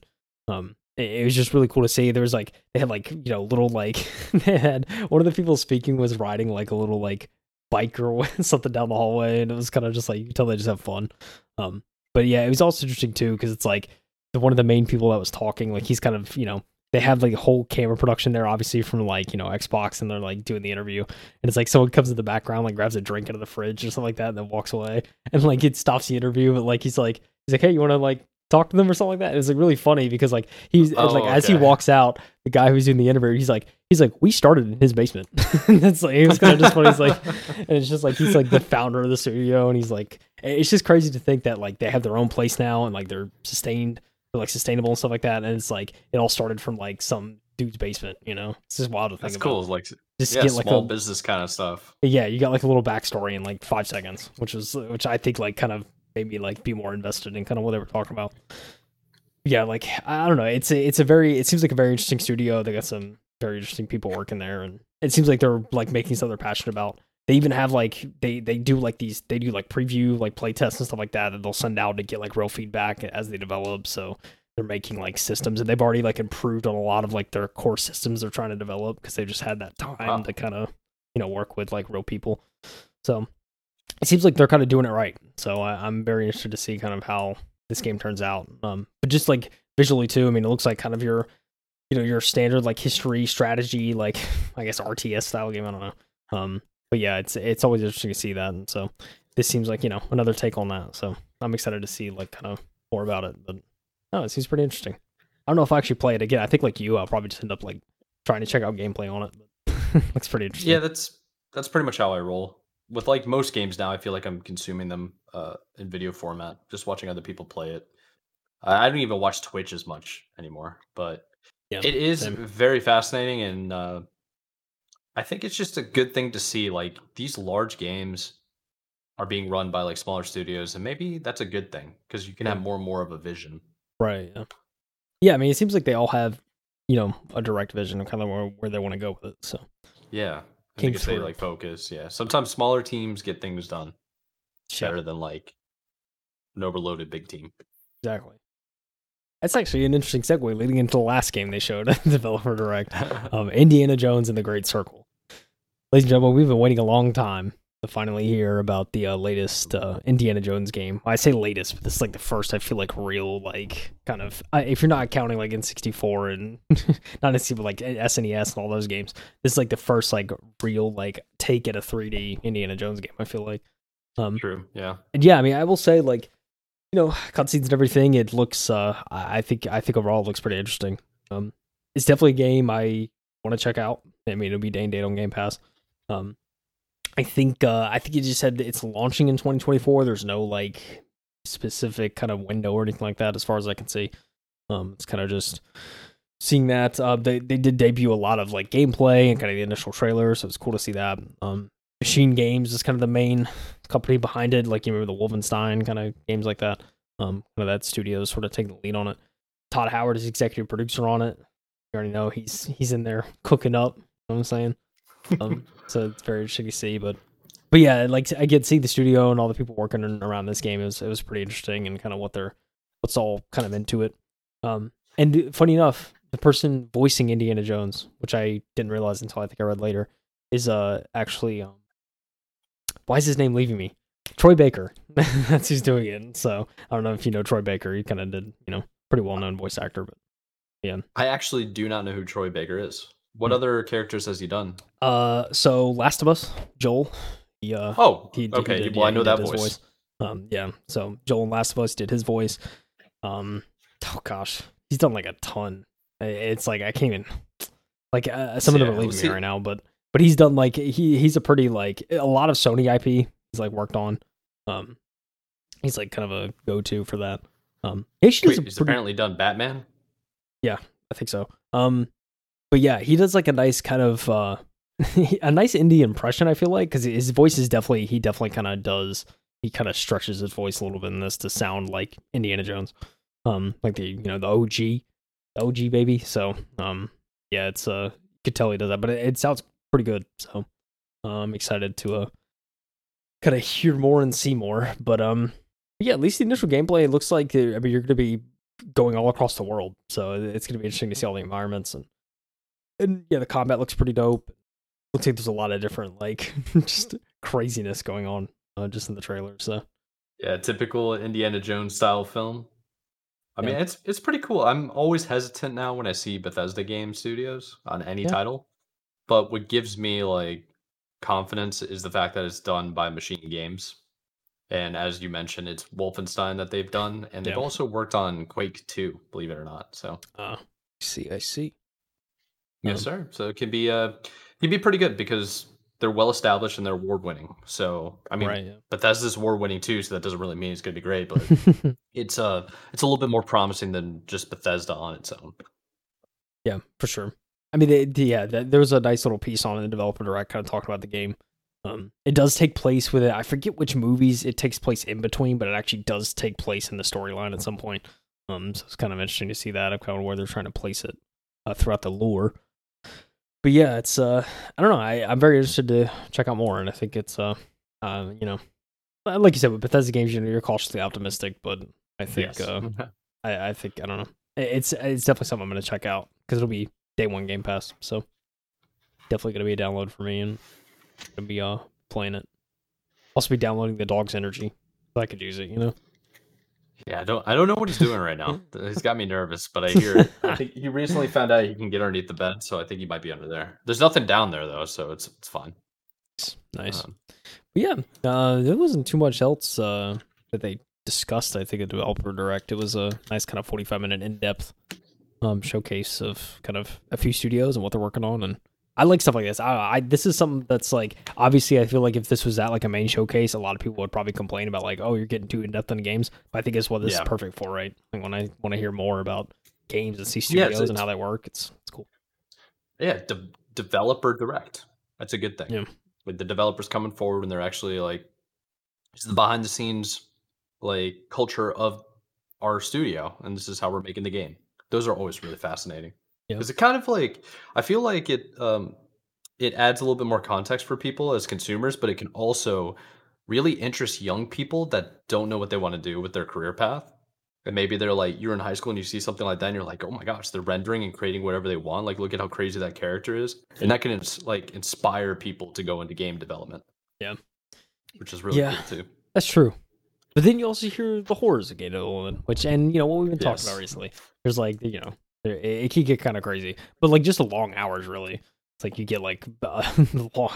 um, it, it was just really cool to see. There was like they had like you know little like *laughs* they had one of the people speaking was riding like a little like bike or *laughs* something down the hallway, and it was kind of just like you tell they just have fun. Um, but yeah, it was also interesting too because it's like the one of the main people that was talking, like he's kind of you know they have like a whole camera production there, obviously from like you know Xbox, and they're like doing the interview, and it's like someone comes in the background, like grabs a drink out of the fridge or something like that, and then walks away, and like it stops the interview, but like he's like he's like, hey, you want to like talk to them or something like that. It was like really funny because like he's Oh, like as he walks out, the guy who's doing the interview, he's like he's like we started in his basement. *laughs* That's like it was kind of just funny. He's like, *laughs* and it's just like he's like the founder of the studio, and he's like it's just crazy to think that like they have their own place now and like they're sustained, they're like sustainable and stuff like that. And it's like it all started from like some dude's basement. You know, it's just wild to think That's about. cool. Like Just yeah, get like small a, business kind of stuff. yeah, you got like a little backstory in like five seconds, which is which I think like kind of made me like be more invested in kind of what they were talking about. Yeah, like I don't know. It's a, it's a very it seems like a very interesting studio. They got some very interesting people working there, and it seems like they're like making something they're passionate about. They even have like they they do like these they do like preview like play tests and stuff like that that they'll send out to get like real feedback as they develop. So they're making like systems and they've already like improved on a lot of like their core systems they're trying to develop because they've just had that time Wow. to kind of you know work with like real people. So it seems like they're kind of doing it right. So I, I'm very interested to see kind of how this game turns out. Um, but just like visually too, I mean, it looks like kind of your, you know, your standard like history strategy, like *laughs* I guess RTS style game. I don't know. Um, but yeah, it's it's always interesting to see that, and so this seems like you know another take on that. So I'm excited to see like kind of more about it. But no, it seems pretty interesting. I don't know if I actually play it again. I think like you, I'll probably just end up like trying to check out gameplay on it. But *laughs* looks pretty interesting. Yeah, that's that's pretty much how I roll. With like most games now, I feel like I'm consuming them uh, in video format, just watching other people play it. I I don't even watch Twitch as much anymore, but Yeah, it is same. very fascinating, and uh, I think it's just a good thing to see. Like these large games are being run by like smaller studios, and maybe that's a good thing because you can have more and more of a vision. Right. Yeah. yeah. I mean, it seems like they all have, you know, a direct vision of kind of where, where they want to go with it. So Yeah, I think they like focus. Yeah, sometimes smaller teams get things done better than like an overloaded big team. exactly. That's actually an interesting segue leading into the last game they showed, at *laughs* Developer Direct, *laughs* um, Indiana Jones and the Great Circle. Ladies and gentlemen, we've been waiting a long time to finally hear about the uh, latest uh, Indiana Jones game. I say latest, but this is like the first I feel like real, like kind of. Uh, if you're not counting like N64 and *laughs* not necessarily like SNES and all those games, this is like the first like real like take at a 3D Indiana Jones game. I feel like. Um, True. Yeah. and yeah, I mean, I will say like, you know, cutscenes and everything. It looks, uh, I I think, I think overall it looks pretty interesting. Um, it's definitely a game I want to check out. I mean, it'll be day and date on Game Pass. Um, I think, uh, I think you just said that it's launching in 2024. There's no like specific kind of window or anything like that, as far as I can see. Um, it's kind of just seeing that. Uh, they they did debut a lot of like gameplay and kind of the initial trailer, so it's cool to see that. Um, Machine Games is kind of the main company behind it. Like you remember the Wolfenstein kind of games like that. Um, kind of that studio is sort of taking the lead on it. Todd Howard is executive producer on it. You already know he's he's in there cooking up. You know what I'm saying? Um, so it's very interesting to see. But but yeah, like I get to see the studio and all the people working around this game. It was it was pretty interesting and kind of what they're what's all kind of into it. Um, and funny enough, the person voicing Indiana Jones, which I didn't realize until I think I read later, is uh actually um why is his name leaving me? Troy Baker. *laughs* That's who's doing it. So I don't know if you know Troy Baker. He kind of did, you know, pretty well known voice actor. But yeah, I actually do not know who Troy Baker is. What other characters has he done? uh, so Last of Us, Joel. He uh, Oh, he, he okay. did- well, yeah, I know that his voice. Um, yeah. So Joel in Last of Us did his voice. Um, oh gosh, he's done like a ton. It's like I can't even like uh, some of them Yeah, are leaving me right now, but but he's done like he he's a pretty like a lot of Sony IP. He's like worked on. Um, he's like kind of a go to for that. Um, he Wait, he's pretty- apparently done Batman. Yeah, I think so. Um, but yeah, he does like a nice kind of uh, *laughs* a nice indie impression. I feel like because his voice is definitely he definitely kind of does he kind of stretches his voice a little bit in this to sound like Indiana Jones, um, like the you know the OG, the OG baby. So um, yeah, it's uh, you could tell he does that, but it, it sounds pretty good. So uh, I'm excited to uh kind of hear more and see more. But um, yeah, at least the initial gameplay looks like uh, I mean you're gonna be going all across the world, so it's gonna be interesting to see all the environments and and yeah, the combat looks pretty dope. Looks like there's a lot of different like *laughs* just craziness going on uh, just in the trailer. So yeah, typical Indiana Jones style film. I mean, it's it's pretty cool. I'm always hesitant now when I see Bethesda game studios on any yeah. title, but what gives me like confidence is the fact that it's done by Machine Games, and as you mentioned, it's Wolfenstein that they've done, and they've yeah. also worked on Quake 2, believe it or not. So, uh, I see, I see. Yes, um, sir. So it can be uh, can be pretty good because they're well established and they're award winning. So I mean, right, yeah. Bethesda's award winning too, so that doesn't really mean it's going to be great, but *laughs* it's uh it's a little bit more promising than just Bethesda on its own. Yeah, for sure. I mean, they, yeah, there was a nice little piece on the developer direct, kind of talking about the game. Um, it does take place with it. I forget which movies it takes place in between, but it actually does take place in the storyline at some point. Um, so it's kind of interesting to see that of kind of where they're trying to place it uh, throughout the lore but yeah, it's uh, I don't know. I I'm very interested to check out more, and I think it's uh, uh, you know, like you said with Bethesda games, you know, you're cautiously optimistic, but I think yes. uh, *laughs* I I think I don't know. It's it's definitely something I'm gonna check out because it'll be day one Game Pass, so definitely gonna be a download for me, and gonna be uh playing it. Also, be downloading the Dog's Energy, so I could use it. You know. Yeah, I don't I don't know what he's doing right now. *laughs* he's got me nervous, but I hear *laughs* I *laughs* think he recently found out he can get underneath the bed, so I think he might be under there. There's nothing down there though, so it's it's fine. Nice. Um, yeah, uh, there wasn't too much else uh, that they discussed. I think a developer direct. It was a nice kind of 45 minute in depth um, showcase of kind of a few studios and what they're working on and I like stuff like this. I, I, this is something that's like obviously I feel like if this was at like a main showcase, a lot of people would probably complain about like, oh, you're getting too in depth in games. But I think it's what this yeah. is perfect for, right? Like when I want to hear more about games and see studios yeah, and how they work, it's it's cool. Yeah, de- developer direct. That's a good thing. Yeah. With the developers coming forward and they're actually like, it's the behind the scenes like culture of our studio, and this is how we're making the game. Those are always really fascinating. Because it kind of like I feel like it um it adds a little bit more context for people as consumers, but it can also really interest young people that don't know what they want to do with their career path. And maybe they're like you're in high school and you see something like that and you're like, "Oh my gosh, they're rendering and creating whatever they want. Like look at how crazy that character is." And that can ins- like inspire people to go into game development. Yeah. Which is really yeah, cool too. That's true. But then you also hear the horrors of game development, which and you know what we've been talking yes. about recently. There's like you know it, it can get kind of crazy, but like just the long hours, really. It's like you get like *laughs* uh,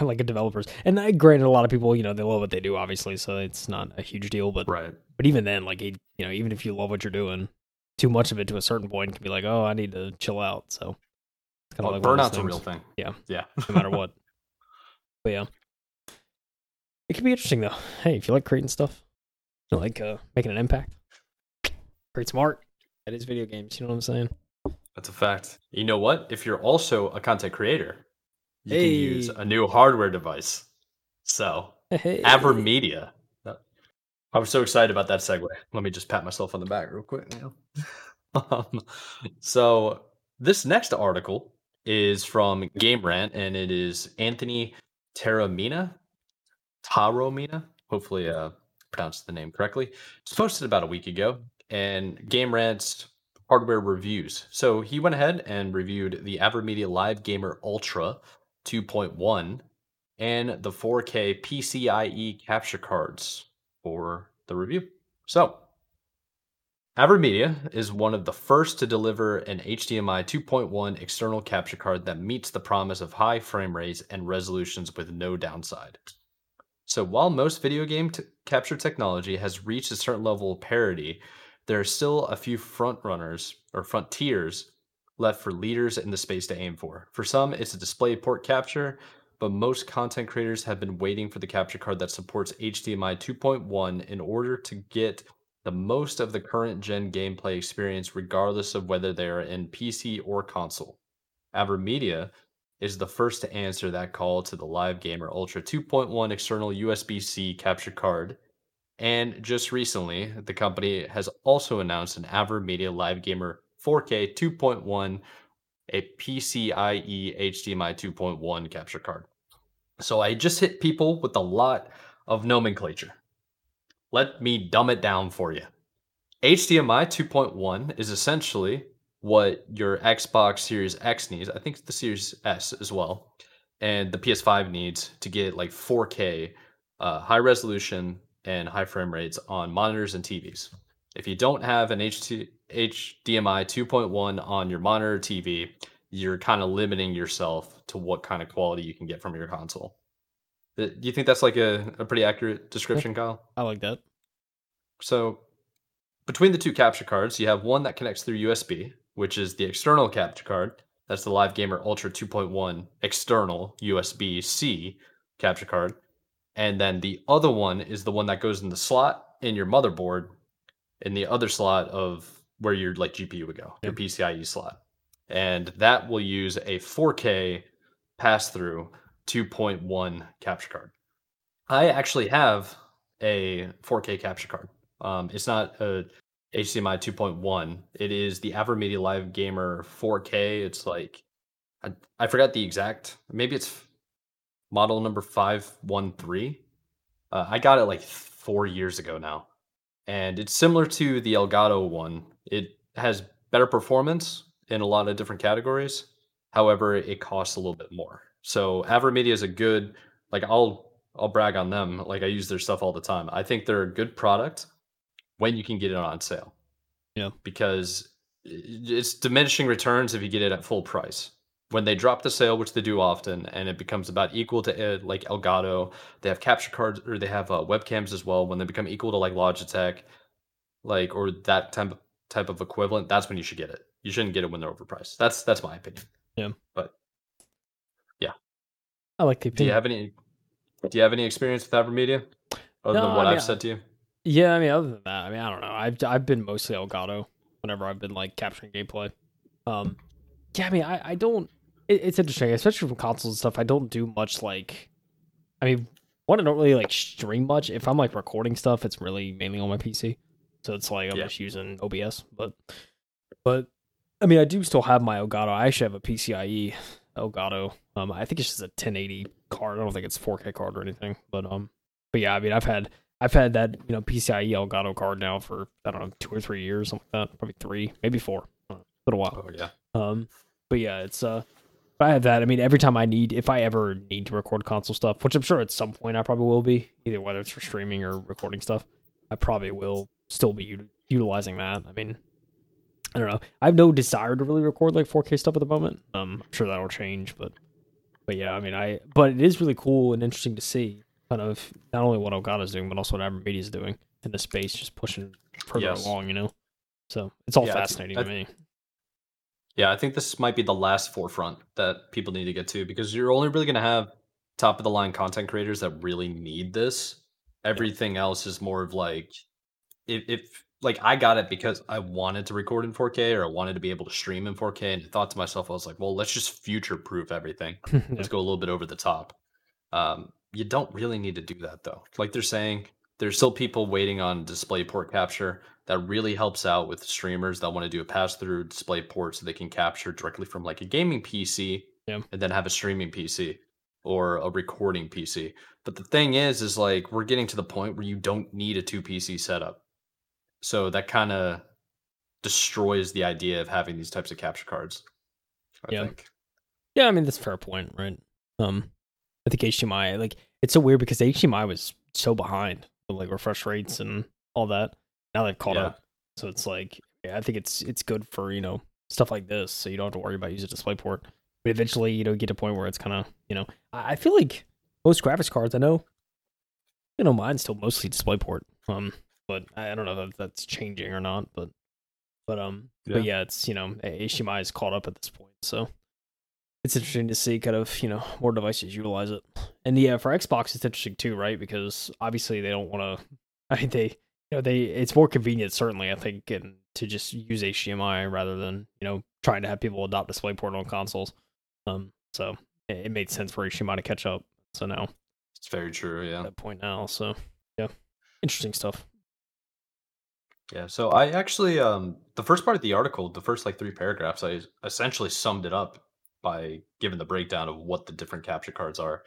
like a developers, and I, granted, a lot of people, you know, they love what they do, obviously, so it's not a huge deal. But right, but even then, like you know, even if you love what you're doing, too much of it to a certain point can be like, oh, I need to chill out. So it's kind of well, like burnout's a real thing. Yeah, yeah, no matter what. *laughs* But yeah, it can be interesting though. Hey, if you like creating stuff, you like uh, making an impact, create smart. That is video games. You know what I'm saying? That's a fact. You know what? If you're also a content creator, you hey. can use a new hardware device. So, hey. AverMedia. I was so excited about that segue. Let me just pat myself on the back real quick. now. *laughs* um, so, this next article is from Game Rant, and it is Anthony Taormina. Taormina. Hopefully, uh, pronounced the name correctly. It's posted about a week ago, and Game Rant's hardware reviews. So he went ahead and reviewed the AverMedia Live Gamer Ultra 2.1 and the 4K PCIe capture cards for the review. So, AverMedia is one of the first to deliver an HDMI 2.1 external capture card that meets the promise of high frame rates and resolutions with no downside. So, while most video game t- capture technology has reached a certain level of parity there are still a few front runners or frontiers left for leaders in the space to aim for. For some, it's a display port capture, but most content creators have been waiting for the capture card that supports HDMI 2.1 in order to get the most of the current gen gameplay experience, regardless of whether they are in PC or console. AverMedia is the first to answer that call to the Live Gamer Ultra 2.1 external USB C capture card and just recently, the company has also announced an AverMedia Live Gamer 4K 2.1, a PCIe HDMI 2.1 capture card. So I just hit people with a lot of nomenclature. Let me dumb it down for you. HDMI 2.1 is essentially what your Xbox Series X needs. I think the Series S as well, and the PS5 needs to get like 4K, uh, high resolution and high frame rates on monitors and TVs. If you don't have an HT, HDMI 2.1 on your monitor TV, you're kind of limiting yourself to what kind of quality you can get from your console. Do you think that's like a, a pretty accurate description, Kyle? I like that. So, between the two capture cards, you have one that connects through USB, which is the external capture card. That's the Live Gamer Ultra 2.1 external USB C capture card. And then the other one is the one that goes in the slot in your motherboard in the other slot of where your like GPU would go, your PCIe slot. And that will use a 4K pass through 2.1 capture card. I actually have a 4K capture card. Um, it's not a HDMI 2.1. It is the AverMedia Live Gamer 4K. It's like I, I forgot the exact. Maybe it's model number 513. Uh, I got it like four years ago now, and it's similar to the Elgato one. It has better performance in a lot of different categories. However, it costs a little bit more. So AverMedia is a good like I'll I'll brag on them. Like I use their stuff all the time. I think they're a good product when you can get it on sale. Yeah. Because it's diminishing returns if you get it at full price. When they drop the sale, which they do often, and it becomes about equal to uh, like Elgato, they have capture cards or they have uh, webcams as well. When they become equal to like Logitech, like or that type of, type of equivalent, that's when you should get it. You shouldn't get it when they're overpriced. That's that's my opinion. Yeah. But yeah, I like the opinion. do you have any do you have any experience with AverMedia other No, than what I mean, I've said to you? Yeah, I mean, other than that, I mean, I don't know. I've I've been mostly Elgato whenever I've been like capturing gameplay. Um, yeah, I mean, I I don't. It, it's interesting, especially from consoles and stuff. I don't do much like. I mean, one, I don't really like stream much. If I'm like recording stuff, it's really mainly on my PC. So it's like I'm Yeah. just using OBS. But, but I mean, I do still have my Elgato. I actually have a PCIe Elgato. Um, I think it's just a 1080 card. I don't think it's 4K card or anything. But um, but yeah, I mean, I've had I've had that you know PCIe Elgato card now for I don't know two or three years, something like that. Probably three, maybe four. I don't It's been a while. Oh yeah. Um, but yeah, it's uh, but I have that. I mean, every time I need, if I ever need to record console stuff, which I'm sure at some point I probably will be, either whether it's for streaming or recording stuff, I probably will still be ut- utilizing that. I mean, I don't know. I have no desire to really record like 4K stuff at the moment. Um, I'm sure that'll change, but but yeah, I mean, I but it is really cool and interesting to see kind of not only what Elgato's doing, but also what AverMedia is doing in the space, just pushing further Yes. along. You know, so it's all Yeah, fascinating I to me. Yeah, I think this might be the last forefront that people need to get to because you're only really going to have top of the line content creators that really need this. Everything else is more of like if, if like I got it because I wanted to record in 4K or I wanted to be able to stream in 4K and I thought to myself I was like, well, let's just future proof everything. *laughs* Let's go a little bit over the top. Um, you don't really need to do that though. Like they're saying, there's still people waiting on display port capture that really helps out with streamers that want to do a pass through display port so they can capture directly from like a gaming PC Yeah. and then have a streaming PC or a recording PC. But the thing is, is like we're getting to the point where you don't need a two PC setup. So that kind of destroys the idea of having these types of capture cards. I Yeah. think. Yeah, I mean that's a fair point, right? Um, I think HDMI like it's so weird because HDMI was so behind with like refresh rates and all that. Now they've caught Yeah. up, so it's like yeah, I think it's it's good for you know stuff like this, so you don't have to worry about using DisplayPort. But eventually, you know, get to a point where it's kind of you know I, I feel like most graphics cards I know, you know, mine's still mostly DisplayPort. Um, but I, I don't know if that's changing or not, but but um, but yeah, it's you know HDMI is caught up at this point, so it's interesting to see kind of you know more devices utilize it and yeah for xbox it's interesting too right because obviously they don't want to *laughs* i mean they you know they it's more convenient certainly i think and to just use hdmi rather than you know trying to have people adopt displayport on consoles um so it, it made sense for hdmi to catch up so now It's very true. Yeah. at that point now so yeah interesting stuff Yeah, so I actually um the first part of the article, the first like three paragraphs, I essentially summed it up by giving the breakdown of what the different capture cards are.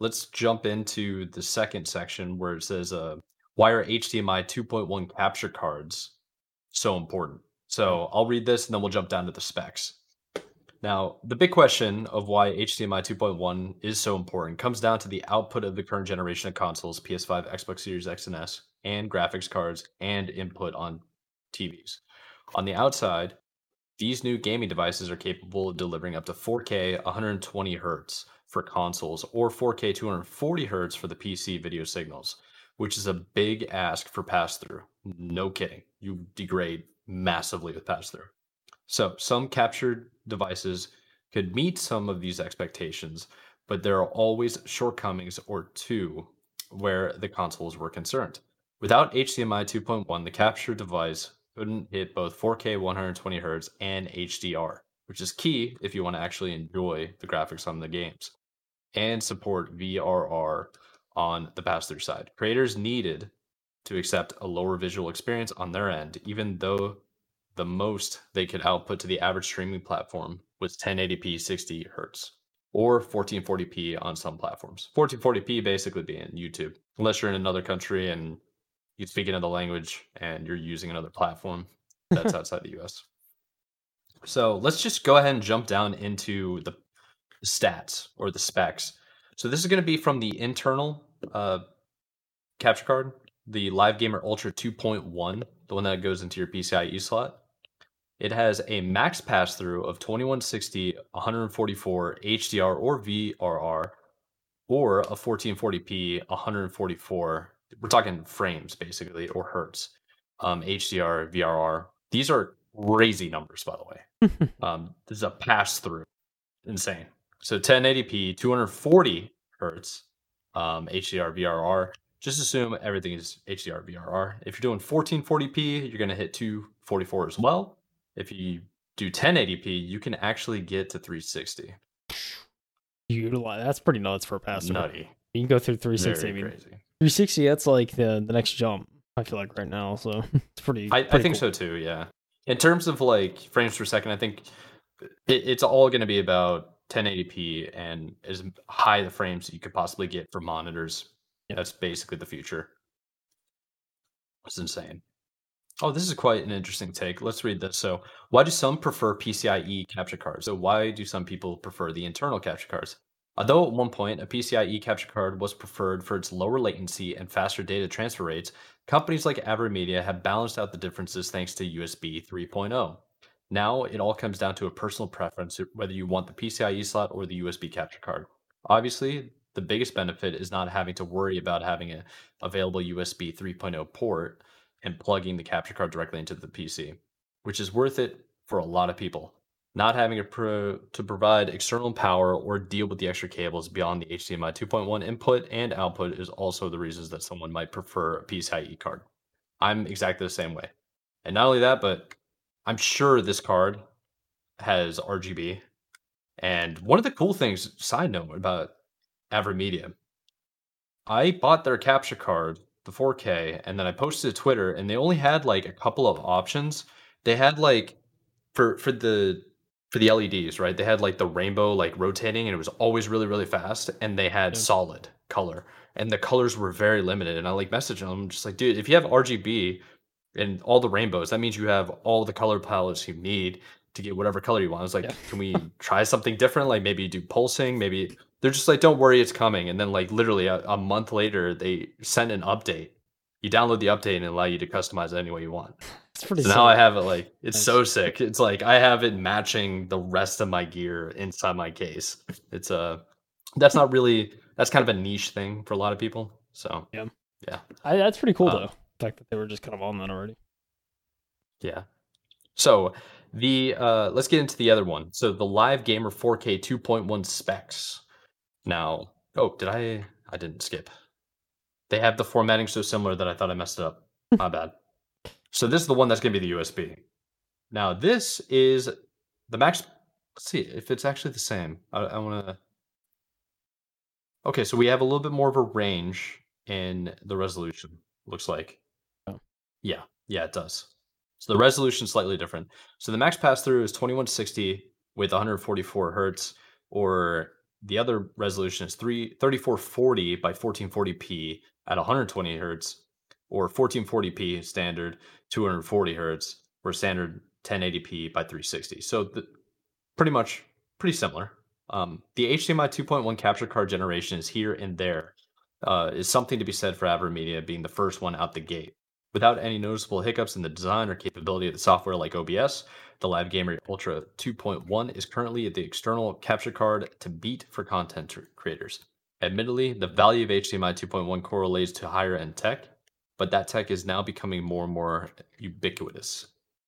let's jump into the second section where it says, uh, why are HDMI 2.1 capture cards so important? So hmm. I'll read this and then we'll jump down to the specs. Now, the big question of why HDMI 2.1 is so important comes down to the output of the current generation of consoles, PS5, Xbox Series X and S, and graphics cards, and input on TVs. On the outside, these new gaming devices are capable of delivering up to 4K 120 hertz for consoles or 4K 240 hertz for the PC video signals, which is a big ask for pass through. No kidding. You degrade massively with pass through. So, some captured devices could meet some of these expectations, but there are always shortcomings or two where the consoles were concerned. Without HDMI 2.1, the captured device couldn't hit both 4K 120 Hz and HDR, which is key if you want to actually enjoy the graphics on the games, and support VRR on the pass through side. Creators needed to accept a lower visual experience on their end, even though the most they could output to the average streaming platform was 1080p 60 hertz or 1440p on some platforms. 1440p basically being YouTube, unless you're in another country and you speak another language and you're using another platform that's *laughs* outside the US. So let's just go ahead and jump down into the stats or the specs. So this is going to be from the internal uh, capture card, the Live Gamer Ultra 2.1, the one that goes into your PCIe slot. It has a max pass through of 2160, 144 HDR or VRR, or a 1440p, 144. We're talking frames basically, or hertz. Um, HDR, VRR. These are crazy numbers, by the way. *laughs* um, this is a pass through, insane. So 1080p, 240 hertz, um, HDR, VRR. Just assume everything is HDR, VRR. If you're doing 1440p, you're going to hit 244 as well if you do 1080p, you can actually get to 360. Utilize that's pretty nuts for a pass. Nutty. You can go through 360. Very I mean, crazy. 360. That's like the the next jump. I feel like right now, so *laughs* it's pretty. I, I think cool. so too. Yeah. In terms of like frames per second, I think it, it's all going to be about 1080p and as high the frames you could possibly get for monitors. Yeah. That's basically the future. It's insane. Oh, this is quite an interesting take. Let's read this. So, why do some prefer PCIe capture cards? So, why do some people prefer the internal capture cards? Although at one point a PCIe capture card was preferred for its lower latency and faster data transfer rates, companies like AverMedia have balanced out the differences thanks to USB 3.0. Now it all comes down to a personal preference whether you want the PCIe slot or the USB capture card. Obviously, the biggest benefit is not having to worry about having an available USB 3.0 port and plugging the capture card directly into the PC, which is worth it for a lot of people. Not having pro- to provide external power or deal with the extra cables beyond the HDMI 2.1 input and output is also the reasons that someone might prefer a PCIe card. I'm exactly the same way. And not only that, but I'm sure this card has RGB. And one of the cool things, side note about AverMedia, I bought their capture card, the 4K, and then I posted to Twitter, and they only had like a couple of options. They had like for for the for the LEDs, right? They had like the rainbow like rotating, and it was always really really fast, and they had Yeah. solid color, and the colors were very limited. And I like messaging them, I'm just like, dude, if you have RGB and all the rainbows, that means you have all the color palettes you need to get whatever color you want. I was like, Yeah. can we try something different? Like maybe do pulsing, maybe they're just like, don't worry, it's coming. And then like literally a, a month later, they sent an update. You download the update and allow you to customize it any way you want. *laughs* It's pretty. So now. I have it like it's Nice. so sick. It's like I have it matching the rest of my gear inside my case. It's a that's not really that's kind of a niche thing for a lot of people. So yeah I, that's pretty cool Um, though. The fact that they were just kind of on that already. Yeah. So the uh let's get into the other one. So the Live Gamer 4K 2.1 specs. Now, oh, did I I didn't skip. They have the formatting so similar that I thought I messed it up. *laughs* My bad. So this is the one that's going to be the USB. Now, this is the max let's see if it's actually the same. I, I want to Okay, so we have a little bit more of a range in the resolution. Looks like. Yeah, yeah, it does. So the resolution is slightly different. So the max pass through is 2160 with 144 hertz, or the other resolution is 3 3440 by 1440p at 120 hertz, or 1440p standard 240 hertz, or standard 1080p by 360. So the, pretty much pretty similar. Um, the HDMI 2.1 capture card generation is here and there. Uh, is something to be said for AverMedia being the first one out the gate. Without any noticeable hiccups in the design or capability of the software like OBS, the Live Gamer Ultra 2.1 is currently the external capture card to beat for content creators. Admittedly, the value of HDMI 2.1 correlates to higher end tech, but that tech is now becoming more and more ubiquitous.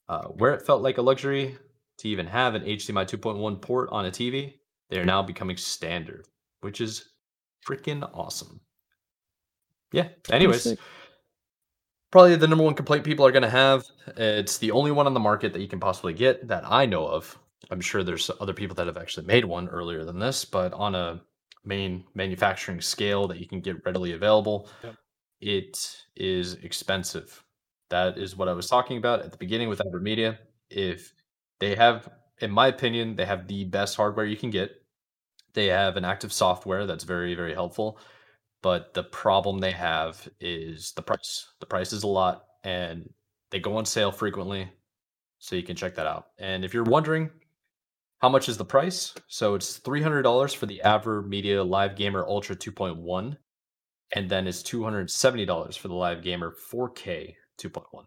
Uh, where it felt like a luxury to even have an HDMI 2.1 port on a TV, they are now becoming standard, which is freaking awesome. Yeah. Anyways, probably the number one complaint people are going to have. It's the only one on the market that you can possibly get that I know of. I'm sure there's other people that have actually made one earlier than this, but on a main manufacturing scale that you can get readily available, yep. it is expensive. That is what I was talking about at the beginning with AverMedia. If they have, in my opinion, they have the best hardware you can get. They have an active software that's very, very helpful but the problem they have is the price. The price is a lot and they go on sale frequently. So you can check that out. And if you're wondering how much is the price, so it's $300 for the AverMedia Live Gamer Ultra 2.1 and then it's $270 for the Live Gamer 4K 2.1.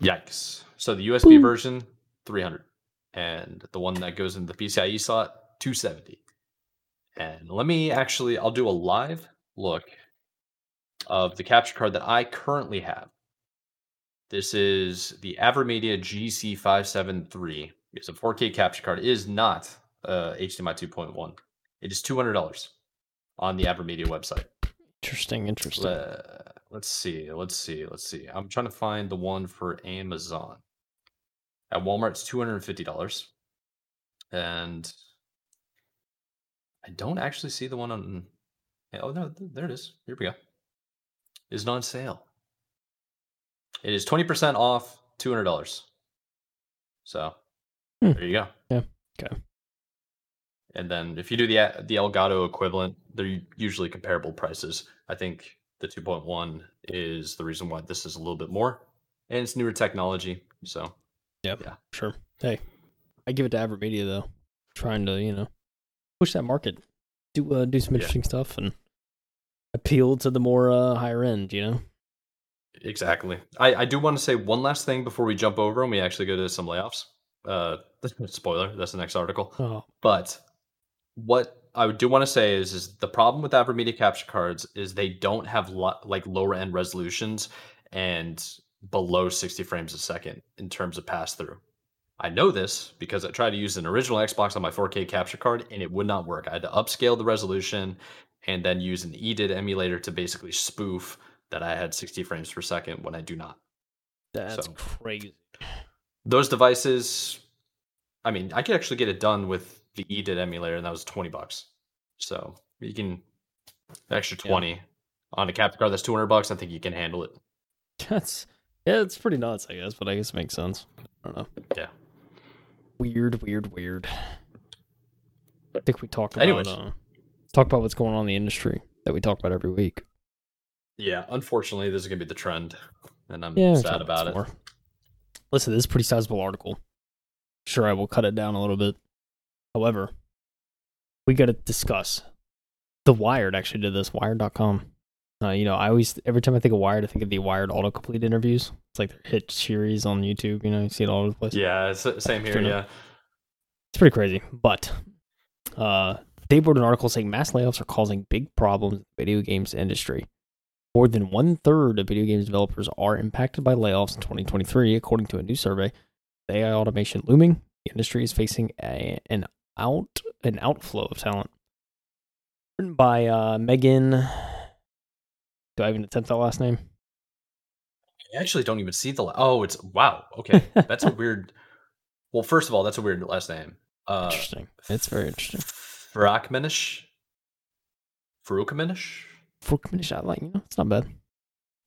Yikes. So the USB version 300 and the one that goes in the PCIe slot 270. And let me actually, I'll do a live look of the capture card that I currently have. This is the AverMedia GC573. It's a 4K capture card. It is not uh, HDMI 2.1. It is $200 on the AverMedia website. Interesting, interesting. Uh, let's see, let's see, let's see. I'm trying to find the one for Amazon. At Walmart, it's $250. And I don't actually see the one on. Oh no, there it is. Here we go. Is on sale. It is twenty percent off, two hundred dollars. So hmm. there you go. Yeah. Okay. And then if you do the the Elgato equivalent, they're usually comparable prices. I think the 2.1 is the reason why this is a little bit more, and it's newer technology. So yep. yeah, sure. Hey, I give it to AverMedia though, trying to you know push that market, do uh, do some interesting yeah. stuff, and appeal to the more uh, higher end. You know. Exactly. I, I do want to say one last thing before we jump over and we actually go to some layoffs. Uh, *laughs* spoiler, that's the next article. Oh. But what I do want to say is, is the problem with AverMedia capture cards is they don't have lo- like lower end resolutions and below 60 frames a second in terms of pass through. I know this because I tried to use an original Xbox on my 4K capture card and it would not work. I had to upscale the resolution and then use an EDID emulator to basically spoof that I had 60 frames per second when I do not. That's so, crazy. Those devices, I mean, I could actually get it done with the EDID emulator, and that was 20 bucks. So you can extra 20 yeah. on a capture card that's 200 bucks. I think you can handle it. *laughs* That's yeah, it's pretty nuts, I guess, but I guess it makes sense. I don't know. Yeah. Weird, weird, weird. I think we talk about Anyways. Uh, talk about what's going on in the industry that we talk about every week. Yeah, unfortunately, this is gonna be the trend, and I'm yeah, sad about it. More. Listen, this is a pretty sizable article. Sure, I will cut it down a little bit. However, we got to discuss. The Wired actually did this. Wired.com. Uh, you know, I always every time I think of Wired, I think of the Wired autocomplete interviews. It's like their hit series on YouTube. You know, you see it all over the place. Yeah, same here. Yeah, it's pretty crazy. But uh, they wrote an article saying mass layoffs are causing big problems in the video games industry. More than one third of video games developers are impacted by layoffs in 2023, according to a new survey. The AI automation looming, the industry is facing a, an out an outflow of talent. Written by uh, Megan. Do I even attempt that last name? I actually don't even see the. oh, it's wow. Okay, that's a *laughs* weird. Well, first of all, that's a weird last name. Uh, interesting. It's very interesting. Frakmanish. Frukmanish. Frukmanish. I like you know. It's not bad.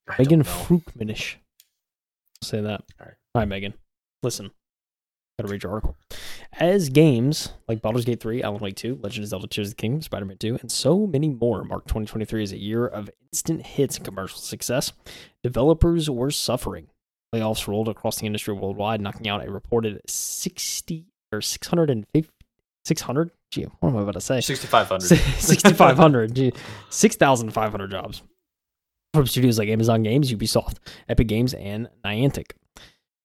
I Megan Frukmanish. Say that. All right. Hi, Megan. Listen. Gotta read your article. as games like Baldur's Gate 3, Alan Wake 2, Legend of Zelda Tears of the Kingdom, Spider Man 2, and so many more mark 2023 as a year of instant hits and commercial success, developers were suffering. Layoffs rolled across the industry worldwide, knocking out a reported 60 or 650. 600? Gee, what am I about to say? 6,500. *laughs* 6,500. Gee, 6,500 jobs from studios like Amazon Games, Ubisoft, Epic Games, and Niantic.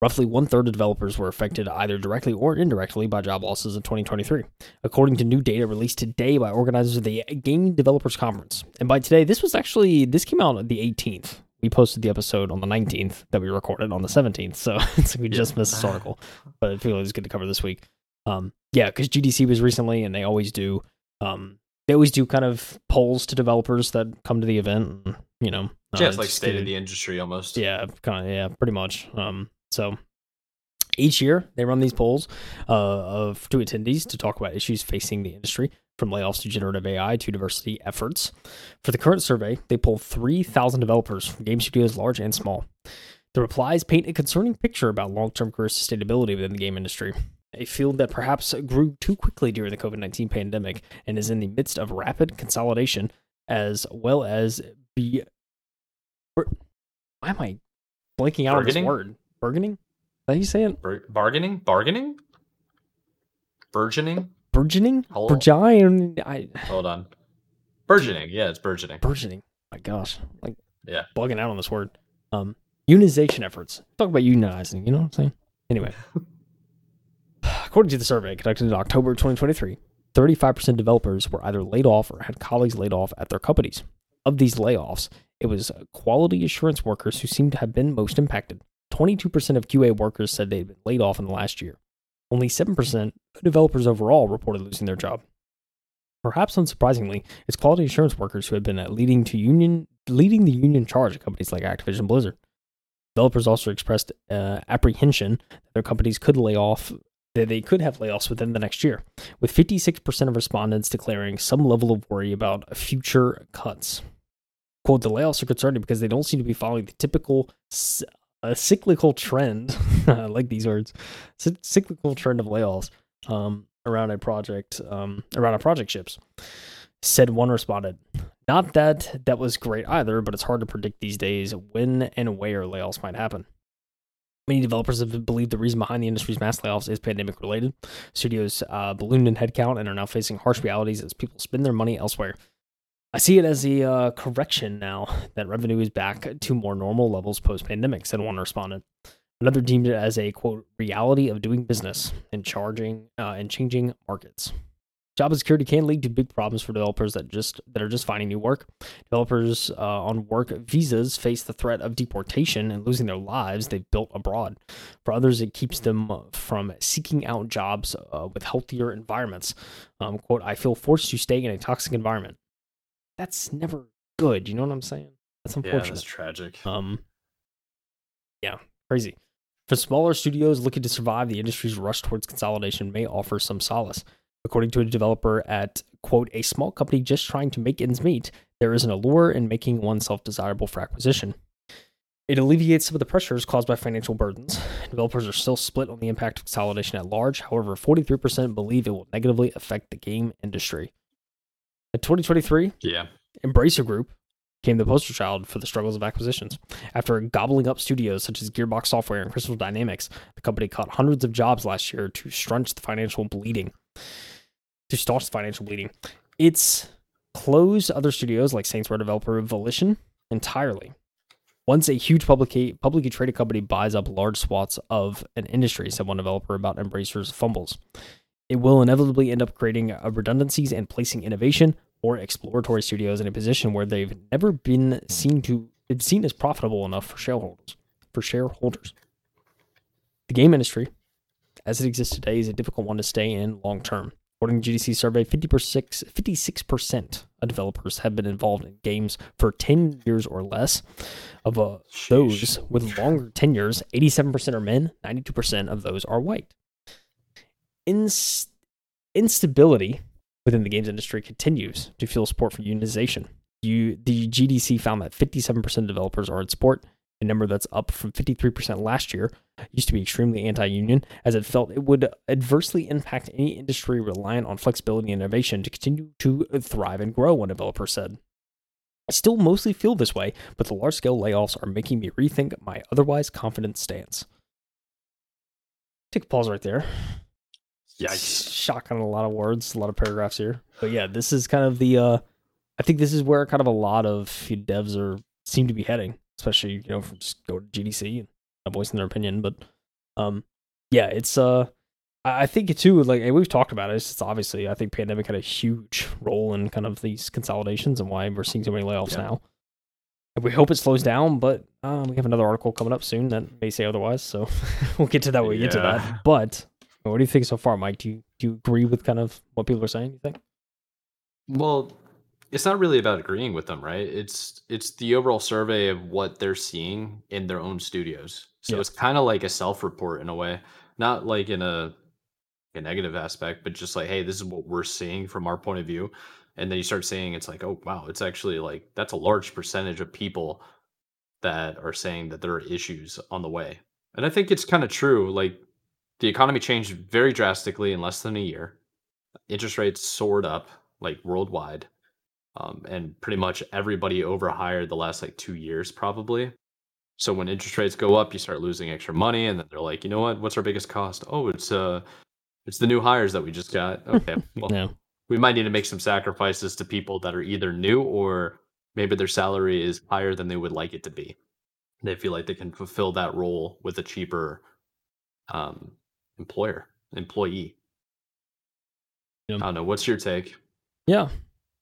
Roughly one third of developers were affected either directly or indirectly by job losses in 2023, according to new data released today by organizers of the Game Developers Conference. And by today, this was actually this came out on the 18th. We posted the episode on the 19th that we recorded on the 17th, so *laughs* it's like we just missed this article, but I feel it was good to cover this week. Um, yeah, because GDC was recently, and they always do. Um, they always do kind of polls to developers that come to the event. You know, yeah, it's like state of the industry almost. Yeah, kind of. Yeah, pretty much. Um, so each year they run these polls uh, of to attendees to talk about issues facing the industry, from layoffs to generative AI to diversity efforts. For the current survey, they polled 3,000 developers from game studios large and small. The replies paint a concerning picture about long-term career sustainability within the game industry, a field that perhaps grew too quickly during the COVID-19 pandemic and is in the midst of rapid consolidation, as well as be. Why am I blanking out on this word? Bargaining? How you say it? Bar- bargaining? Bargaining? Burgeoning? Burgeoning? Hold Burgeoning? I... Hold on. Burgeoning. Yeah, it's burgeoning. Burgeoning. My gosh. Like, yeah. Bugging out on this word. Um, unionization efforts. Talk about unionizing. You know what I'm saying? Anyway. *sighs* According to the survey conducted in October 2023, 35% of developers were either laid off or had colleagues laid off at their companies. Of these layoffs, it was quality assurance workers who seemed to have been most impacted. 22% of QA workers said they'd been laid off in the last year. Only 7% of developers overall reported losing their job. Perhaps unsurprisingly, it's quality assurance workers who have been leading to union leading the union charge at companies like Activision Blizzard. Developers also expressed uh, apprehension that their companies could lay off that they could have layoffs within the next year, with 56% of respondents declaring some level of worry about future cuts. Quote, the layoffs are concerning because they don't seem to be following the typical a cyclical trend. *laughs* I like these words. cyclical trend of layoffs um, around a project um, around a project ships. Said one responded, "Not that that was great either, but it's hard to predict these days when and where layoffs might happen." Many developers have believed the reason behind the industry's mass layoffs is pandemic related. Studios uh, ballooned in headcount and are now facing harsh realities as people spend their money elsewhere. I see it as a uh, correction now *laughs* that revenue is back to more normal levels post pandemic, said one respondent. Another deemed it as a quote reality of doing business and charging uh, and changing markets. Job insecurity can lead to big problems for developers that just that are just finding new work. Developers uh, on work visas face the threat of deportation and losing their lives they've built abroad. For others, it keeps them from seeking out jobs uh, with healthier environments. Um, quote: I feel forced to stay in a toxic environment that's never good. You know what I'm saying? That's unfortunate. Yeah, that's tragic. Um, yeah, crazy. For smaller studios looking to survive, the industry's rush towards consolidation may offer some solace. According to a developer at quote a small company just trying to make ends meet, there is an allure in making oneself desirable for acquisition. It alleviates some of the pressures caused by financial burdens. Developers are still split on the impact of consolidation at large. However, 43% believe it will negatively affect the game industry. In 2023, yeah, Embracer Group became the poster child for the struggles of acquisitions. After gobbling up studios such as Gearbox Software and Crystal Dynamics, the company cut hundreds of jobs last year to staunch the financial bleeding. To staunch the financial bleeding, it's closed other studios like Saints Row developer Volition entirely. Once a huge publicly, publicly traded company buys up large swaths of an industry, said one developer about Embracer's fumbles. It will inevitably end up creating uh, redundancies and placing innovation or exploratory studios in a position where they've never been seen to been seen as profitable enough for shareholders. For shareholders, the game industry, as it exists today, is a difficult one to stay in long term. According to GDC survey, 56% of developers have been involved in games for 10 years or less. Of uh, those with longer tenures, 87% are men, 92% of those are white inst- instability within the games industry continues to fuel support for unionization. You, the GDC found that 57% of developers are in support, a number that's up from 53% last year. It used to be extremely anti union, as it felt it would adversely impact any industry reliant on flexibility and innovation to continue to thrive and grow, one developer said. I still mostly feel this way, but the large scale layoffs are making me rethink my otherwise confident stance. Take a pause right there. Yikes. Shock on a lot of words, a lot of paragraphs here. But yeah, this is kind of the uh I think this is where kind of a lot of devs are seem to be heading, especially, you know, from just go to GDC and voicing their opinion. But um yeah, it's uh I think it too, like we've talked about it. It's just obviously I think pandemic had a huge role in kind of these consolidations and why we're seeing so many layoffs yeah. now. And we hope it slows down, but um, we have another article coming up soon that may say otherwise. So *laughs* we'll get to that when we yeah. get to that. But what do you think so far, Mike? Do you do you agree with kind of what people are saying? You think? Well, it's not really about agreeing with them, right? It's it's the overall survey of what they're seeing in their own studios. So yeah. it's kind of like a self-report in a way, not like in a a negative aspect, but just like, hey, this is what we're seeing from our point of view. And then you start saying it's like, oh wow, it's actually like that's a large percentage of people that are saying that there are issues on the way. And I think it's kind of true. Like the economy changed very drastically in less than a year. Interest rates soared up like worldwide. Um, and pretty much everybody overhired the last like two years, probably. So when interest rates go up, you start losing extra money, and then they're like, you know what? What's our biggest cost? Oh, it's uh, it's the new hires that we just got. *laughs* Okay, well, no. we might need to make some sacrifices to people that are either new or maybe their salary is higher than they would like it to be. They feel like they can fulfill that role with a cheaper um, employer, employee. Yeah. I don't know. What's your take? Yeah.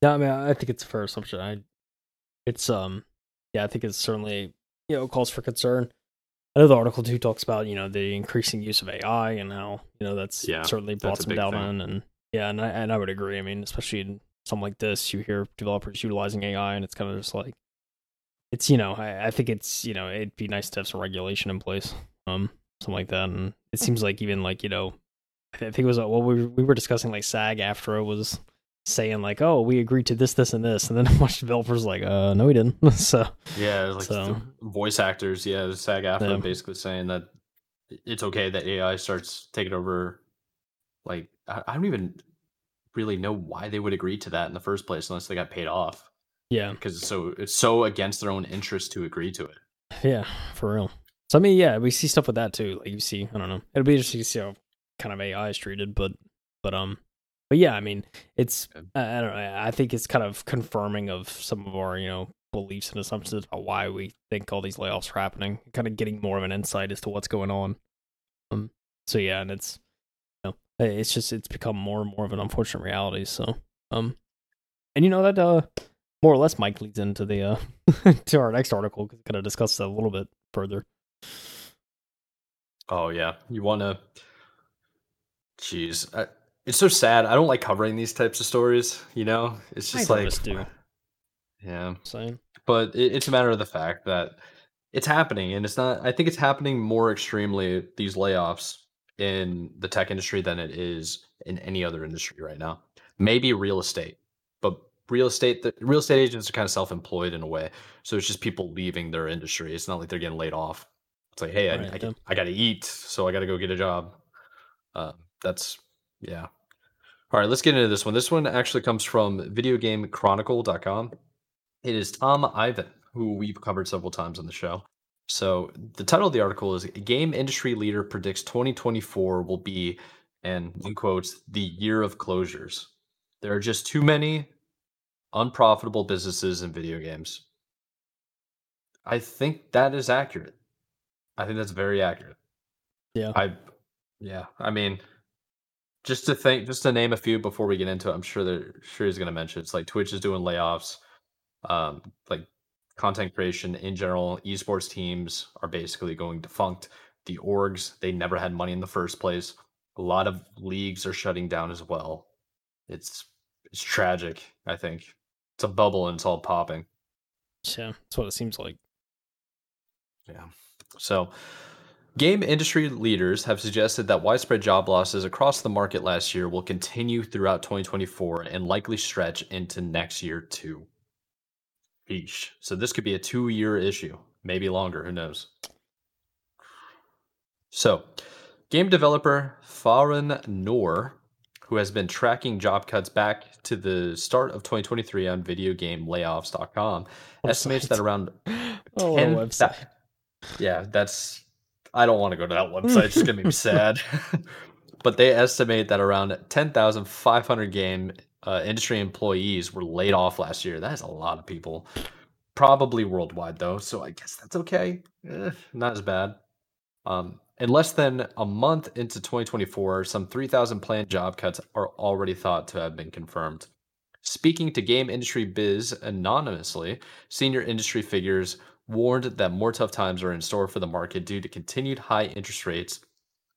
Yeah, I mean, I think it's a fair assumption. I, it's um, yeah, I think it's certainly you know calls for concern. I know the article too talks about you know the increasing use of AI and how you know that's yeah, certainly brought some doubt in, and yeah, and I and I would agree. I mean, especially in something like this, you hear developers utilizing AI, and it's kind of just like it's you know I, I think it's you know it'd be nice to have some regulation in place, um, something like that, and it seems like even like you know I think it was uh, well we we were discussing like SAG-AFTRA it was saying like, "Oh, we agreed to this, this, and this," and then *laughs* a bunch of developers like, "Uh, no, we didn't." *laughs* so yeah, like so, voice actors, yeah, SAG-AFTRA yeah. basically saying that it's okay that AI starts taking over. Like, I, I don't even really know why they would agree to that in the first place unless they got paid off. Yeah, because it's so it's so against their own interest to agree to it. Yeah, for real. So I mean, yeah, we see stuff with that too. Like you see, I don't know. It'll be interesting to see how kind of AI is treated, but but um, but yeah, I mean, it's I don't know. I think it's kind of confirming of some of our you know beliefs and assumptions about why we think all these layoffs are happening. Kind of getting more of an insight as to what's going on. Um. So yeah, and it's you know, it's just it's become more and more of an unfortunate reality. So um, and you know that uh more or less Mike leads into the uh *laughs* to our next article because kind of discuss that a little bit further. Oh yeah, you want to? Jeez, I, it's so sad. I don't like covering these types of stories. You know, it's just like, yeah, same. But it, it's a matter of the fact that it's happening, and it's not. I think it's happening more extremely these layoffs in the tech industry than it is in any other industry right now. Maybe real estate, but real estate the real estate agents are kind of self-employed in a way so it's just people leaving their industry it's not like they're getting laid off it's like hey I, I, I, gotta eat so i gotta go get a job uh, that's yeah all right, let's get into this one. This one actually comes from videogamechronicle.com. It is Tom Ivan, who we've covered several times on the show. So the title of the article is Game Industry Leader Predicts 2024 will be, and in quotes, the year of closures. There are just too many unprofitable businesses in video games. I think that is accurate. I think that's very accurate. Yeah. I yeah, I mean, just to think, just to name a few before we get into it, I'm sure they're sure he's going to mention. It's like Twitch is doing layoffs, um, like content creation in general. Esports teams are basically going defunct. The orgs they never had money in the first place. A lot of leagues are shutting down as well. It's it's tragic. I think it's a bubble and it's all popping. Yeah, that's what it seems like. Yeah. So Game industry leaders have suggested that widespread job losses across the market last year will continue throughout 2024 and likely stretch into next year too. Eesh. So this could be a two-year issue, maybe longer. Who knows? So, game developer Farhan Noor, who has been tracking job cuts back to the start of 2023 on videogamelayoffs.com, estimates that around Oh, 10 website. Yeah, that's I don't want to go to that website. It's just gonna me *laughs* sad. *laughs* but they estimate that around 10,500 game uh, industry employees were laid off last year. That is a lot of people, probably worldwide though. So I guess that's okay. Eh, not as bad. Um, in less than a month into 2024, some 3,000 planned job cuts are already thought to have been confirmed. Speaking to Game Industry Biz anonymously, senior industry figures warned that more tough times are in store for the market due to continued high interest rates,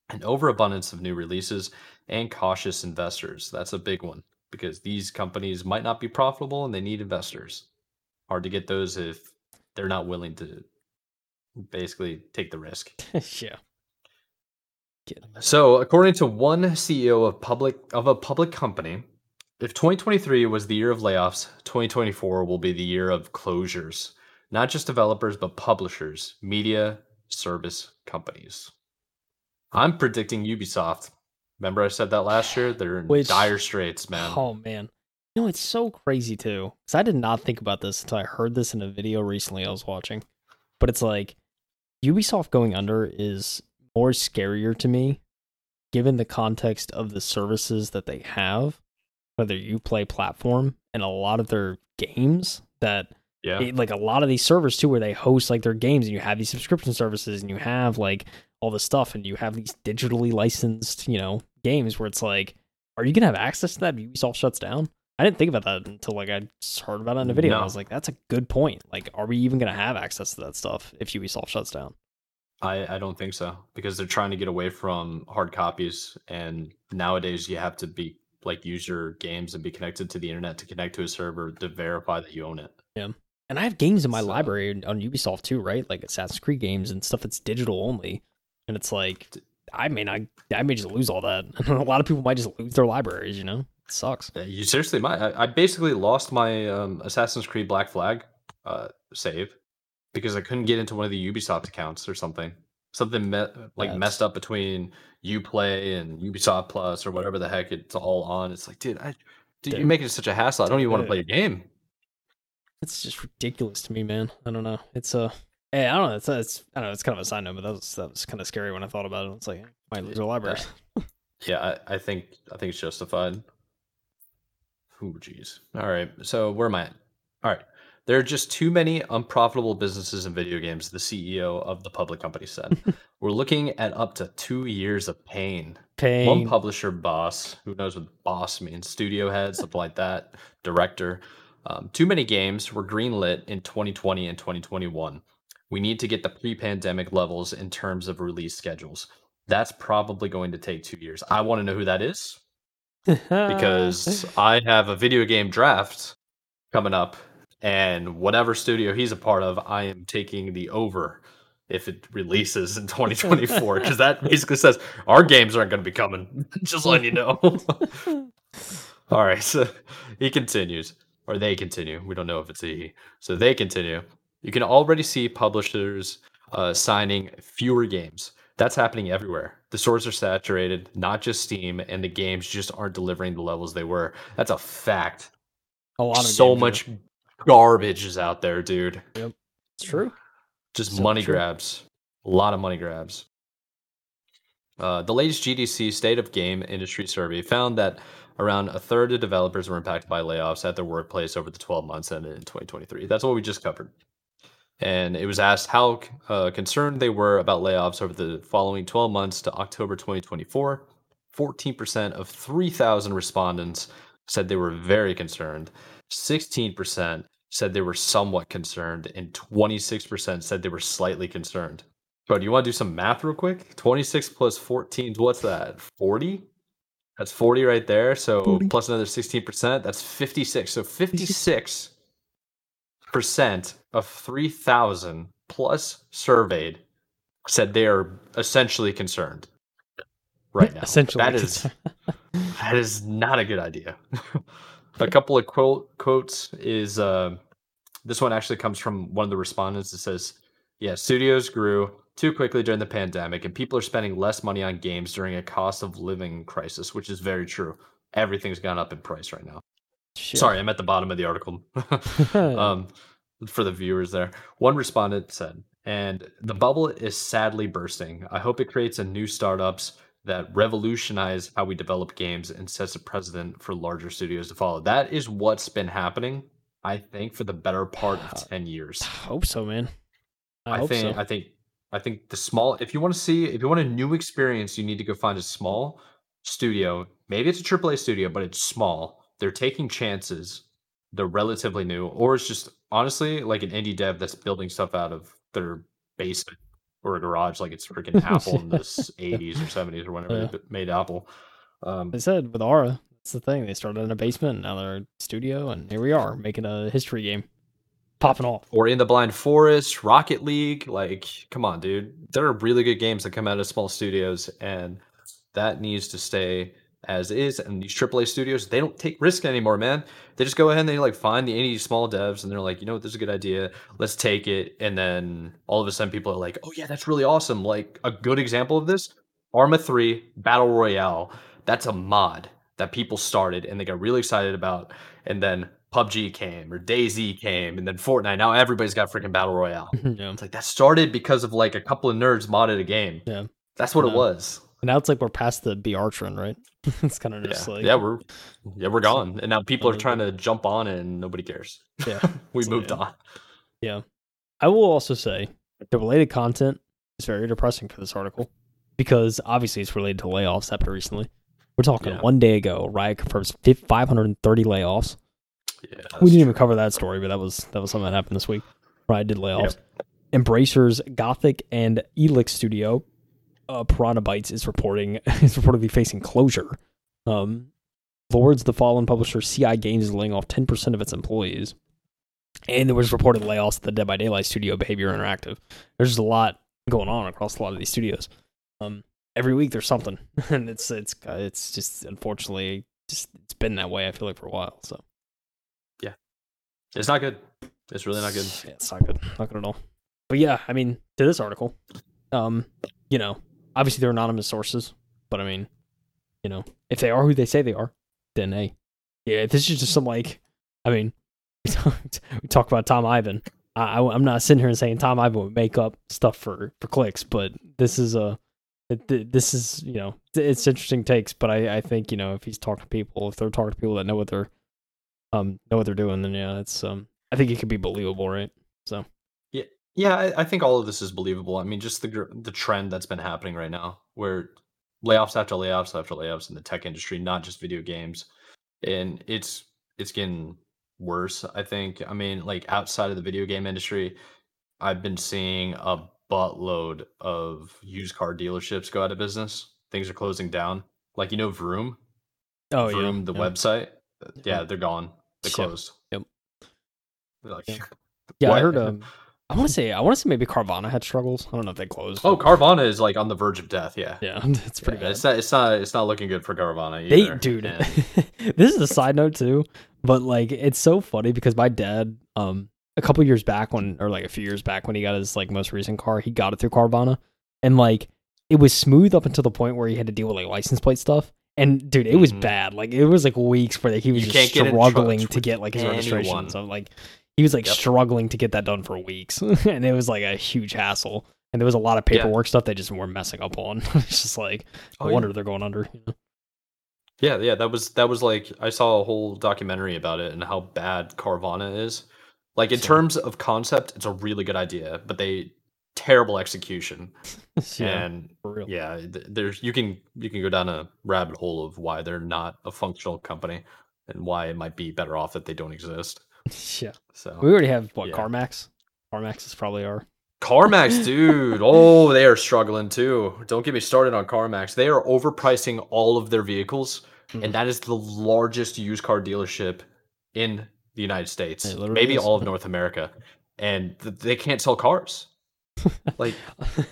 an overabundance of new releases, and cautious investors. That's a big one because these companies might not be profitable and they need investors. Hard to get those if they're not willing to basically take the risk. *laughs* yeah. So, according to one CEO of public of a public company, if 2023 was the year of layoffs, 2024 will be the year of closures. Not just developers, but publishers, media, service companies. I'm predicting Ubisoft. Remember I said that last year? They're in Which- dire straits, man. Oh man. You know, it's so crazy too. Because I did not think about this until I heard this in a video recently I was watching. But it's like Ubisoft going under is more scarier to me given the context of the services that they have, whether you play platform and a lot of their games that Yeah. it- like a lot of these servers too where they host like their games and you have these subscription services and you have like all this stuff and you have these digitally licensed you know games where it's like are you gonna have access to that if ubisoft shuts down? I didn't think about that until like i just heard about it in a video and i was like that's a good point. Like are we even gonna have access to that stuff if ubisoft shuts down? I, I don't think so because they're trying to get away from hard copies and nowadays you have to be like use your games and be connected to the internet to connect to a server to verify that you own it. And i have games in my So- library on ubisoft too right like assassin's creed games and stuff that's digital only and it's like i may not i may just lose all that *laughs* a lot of people might just lose their libraries you know it sucks You seriously might. I, I basically lost my um, Assassin's Creed Black Flag uh, save because I couldn't get into one of the Ubisoft accounts or something. Something me- like That's- messed up between UPlay and Ubisoft Plus or whatever the heck it's all on. It's like, dude, I, dude, Dude. you make it such a hassle. I don't even want to play your game. It's just ridiculous to me, man. I don't know. It's a, hey, I don't know. It's, uh, it's I don't know. It's kind of a side note, but that was that was kind of scary when I thought about it. It's like might lose our library. Yeah, I, I think I think it's justified. Oh, jeez. All right. So where am I at? All right. There are just too many unprofitable businesses in video games, the CEO of the public company said. *laughs* We're looking at up to two years of pain. Pain. One publisher boss, who knows what boss means, studio head, something like that, director. Um, too many games were greenlit in 2020 and 2021. We need to get the pre pandemic levels in terms of release schedules. That's probably going to take two years. I want to know who that is because *laughs* I have a video game draft coming up, and whatever studio he's a part of, I am taking the over if it releases in 2024 because *laughs* that basically says our games aren't going to be coming. *laughs* Just letting you know. All right, so he continues, or they continue. We don't know if it's a he. So they continue. You can already see publishers uh, signing fewer games. That's happening everywhere. The stores are saturated, not just Steam, and the games just aren't delivering the levels they were. That's a fact. a lot of So are- much garbage is out there, dude. Yep, it's true. Just So money true. grabs. A lot of money grabs. Uh, the latest GDC State of Game Industry survey found that around a third of developers were impacted by layoffs at their workplace over the 12 months ended in 2023. That's what we just covered. And it was asked how uh, concerned they were about layoffs over the following 12 months to October 2024. 14% of 3,000 respondents said they were very concerned. 16% said they were somewhat concerned, and 26% said they were slightly concerned. Bro, do you want to do some math real quick? 26 plus 14, what's that? 40? That's 40 right there. So 40. plus another 16%, that's 56. So 56% of 3,000 plus surveyed said they are essentially concerned right now. Essentially, that is *laughs* that is not a good idea. a couple of quote quotes is uh, this one actually comes from one of the respondents. It says, Yeah, studios grew too quickly during the pandemic, and people are spending less money on games during a cost of living crisis, which is very true. Everything's gone up in price right now. Shit. Sorry, I'm at the bottom of the article. *laughs* *laughs* um, for the viewers there, one respondent said, "And the bubble is sadly bursting. I hope it creates a new startups that revolutionize how we develop games and sets a precedent for larger studios to follow." That is what's been happening, I think, for the better part of *sighs* ten years. I hope so, man. I, I, think so. I think I think the small if you want to see if you want a new experience, you need to go find a small studio. Maybe it's a AAA studio, but it's small. They're taking chances. They're relatively new, or it's just honestly like an indie dev that's building stuff out of their basement or a garage, like it's freaking *laughs* Apple in the s- 80s or 70s or whenever Yeah. they made Apple. Um, They said with Ara, that's the thing. They started in a basement, now they're a studio, and here we are making a history game, popping off. Ori and the Blind Forest rocket league like come on dude. There are really good games that come out of small studios and that needs to stay as is. And these aaa studios they don't take risk anymore man. They just go ahead and they like find the indie small devs and they're like you know what? This is a good idea. Let's take it. And then all of a sudden people are like oh yeah that's really awesome. Like a good example of this arma 3 battle royale. That's a mod that people started and they got really excited about. And then PUBG came or DayZ came and then Fortnite. Now everybody's got freaking battle royale. *laughs* yeah. It's like that started because of like a couple of nerds modded a game. Yeah. That's what it was. And now it's like we're past the BR trend, right? *laughs* it's kind of Yeah. just like yeah, we're yeah, we're gone. And now people are trying to jump on it and nobody cares. *laughs* yeah. we So, moved yeah. on. Yeah, I will also say the related content is very depressing for this article because obviously it's related to layoffs happened recently. We're talking Yeah. one day ago, Riot confirms 530 layoffs. Yeah. we didn't even cover that story, but that was that was something that happened this week. Riot did layoffs. Embracers, Gothic, and Elex Studio, uh, Piranha Bytes is reporting *laughs* is reportedly facing closure. Um, Lords, the Fallen publisher, CI Games is laying off 10% of its employees. And there was reported layoffs at the Dead by Daylight studio, Behaviour Interactive. There's just a lot going on across a lot of these studios. Um, every week there's something, *laughs* and it's it's it's just unfortunately just it's been that way. I feel like for a while. So It's not good. It's really not good. Yeah, it's not good. Not good at all. But yeah, I mean, to this article, um, you know, obviously they're anonymous sources, but I mean, you know, if they are who they say they are, then hey, yeah, this is just some like, I mean, *laughs* we talk about Tom Ivan. I, I, am not sitting here and saying Tom Ivan would make up stuff for for clicks, but this is a, this is you know, it's interesting takes. But I I think you know if he's talking to people, if they're talking to people that know what they're, um, know what they're doing, then yeah, it's um, I think it could be believable, right? So yeah, I, I think all of this is believable. I mean, just the the trend that's been happening right now, where layoffs after layoffs after layoffs in the tech industry, not just video games, and it's it's getting worse. I think. I mean, like outside of the video game industry, I've been seeing a buttload of used car dealerships go out of business. Things are closing down. Like you know, Vroom, Oh Vroom, the yeah. website. Yeah, they're gone. They closed. Yep. They're like, Yeah. *laughs* Yeah, I heard. *laughs* Um, I want to say. I want to say maybe Carvana had struggles. I don't know if they closed. Oh, Carvana is like on the verge of death. Yeah, yeah, *laughs* it's pretty Yeah, bad. It's not. It's not. It's not looking good for Carvana They, either. dude, and- this is a side note too, but like it's so funny because my dad, um, a couple years back when, or like a few years back when he got his like most recent car, he got it through Carvana, and like it was smooth up until the point where he had to deal with like license plate stuff. And dude, it was Mhm. bad. Like it was like weeks where like, he was You just can't get in struggling to get like his registration. anyone. So like he was like Yep. struggling to get that done for weeks, *laughs* and it was like a huge hassle. And there was a lot of Yeah. paperwork stuff they just weren't messing up on. *laughs* it's just like Oh, no yeah. wonder they're going under. You know? yeah, yeah. That was that was like I saw a whole documentary about it and how bad Carvana is. Like in So- terms of concept, it's a really good idea, but they terrible execution. *laughs* yeah, and yeah, th- there's you can you can go down a rabbit hole of why they're not a functional company and why it might be better off that they don't exist. *laughs* yeah. So We already have what Yeah. CarMax. CarMax is probably our. CarMax, *laughs* dude. Oh, they are struggling too. Don't get me started on CarMax. They are overpricing all of their vehicles, Mhm. and that is the largest used car dealership in the United States, maybe is. all of North America, and th- they can't sell cars. Like,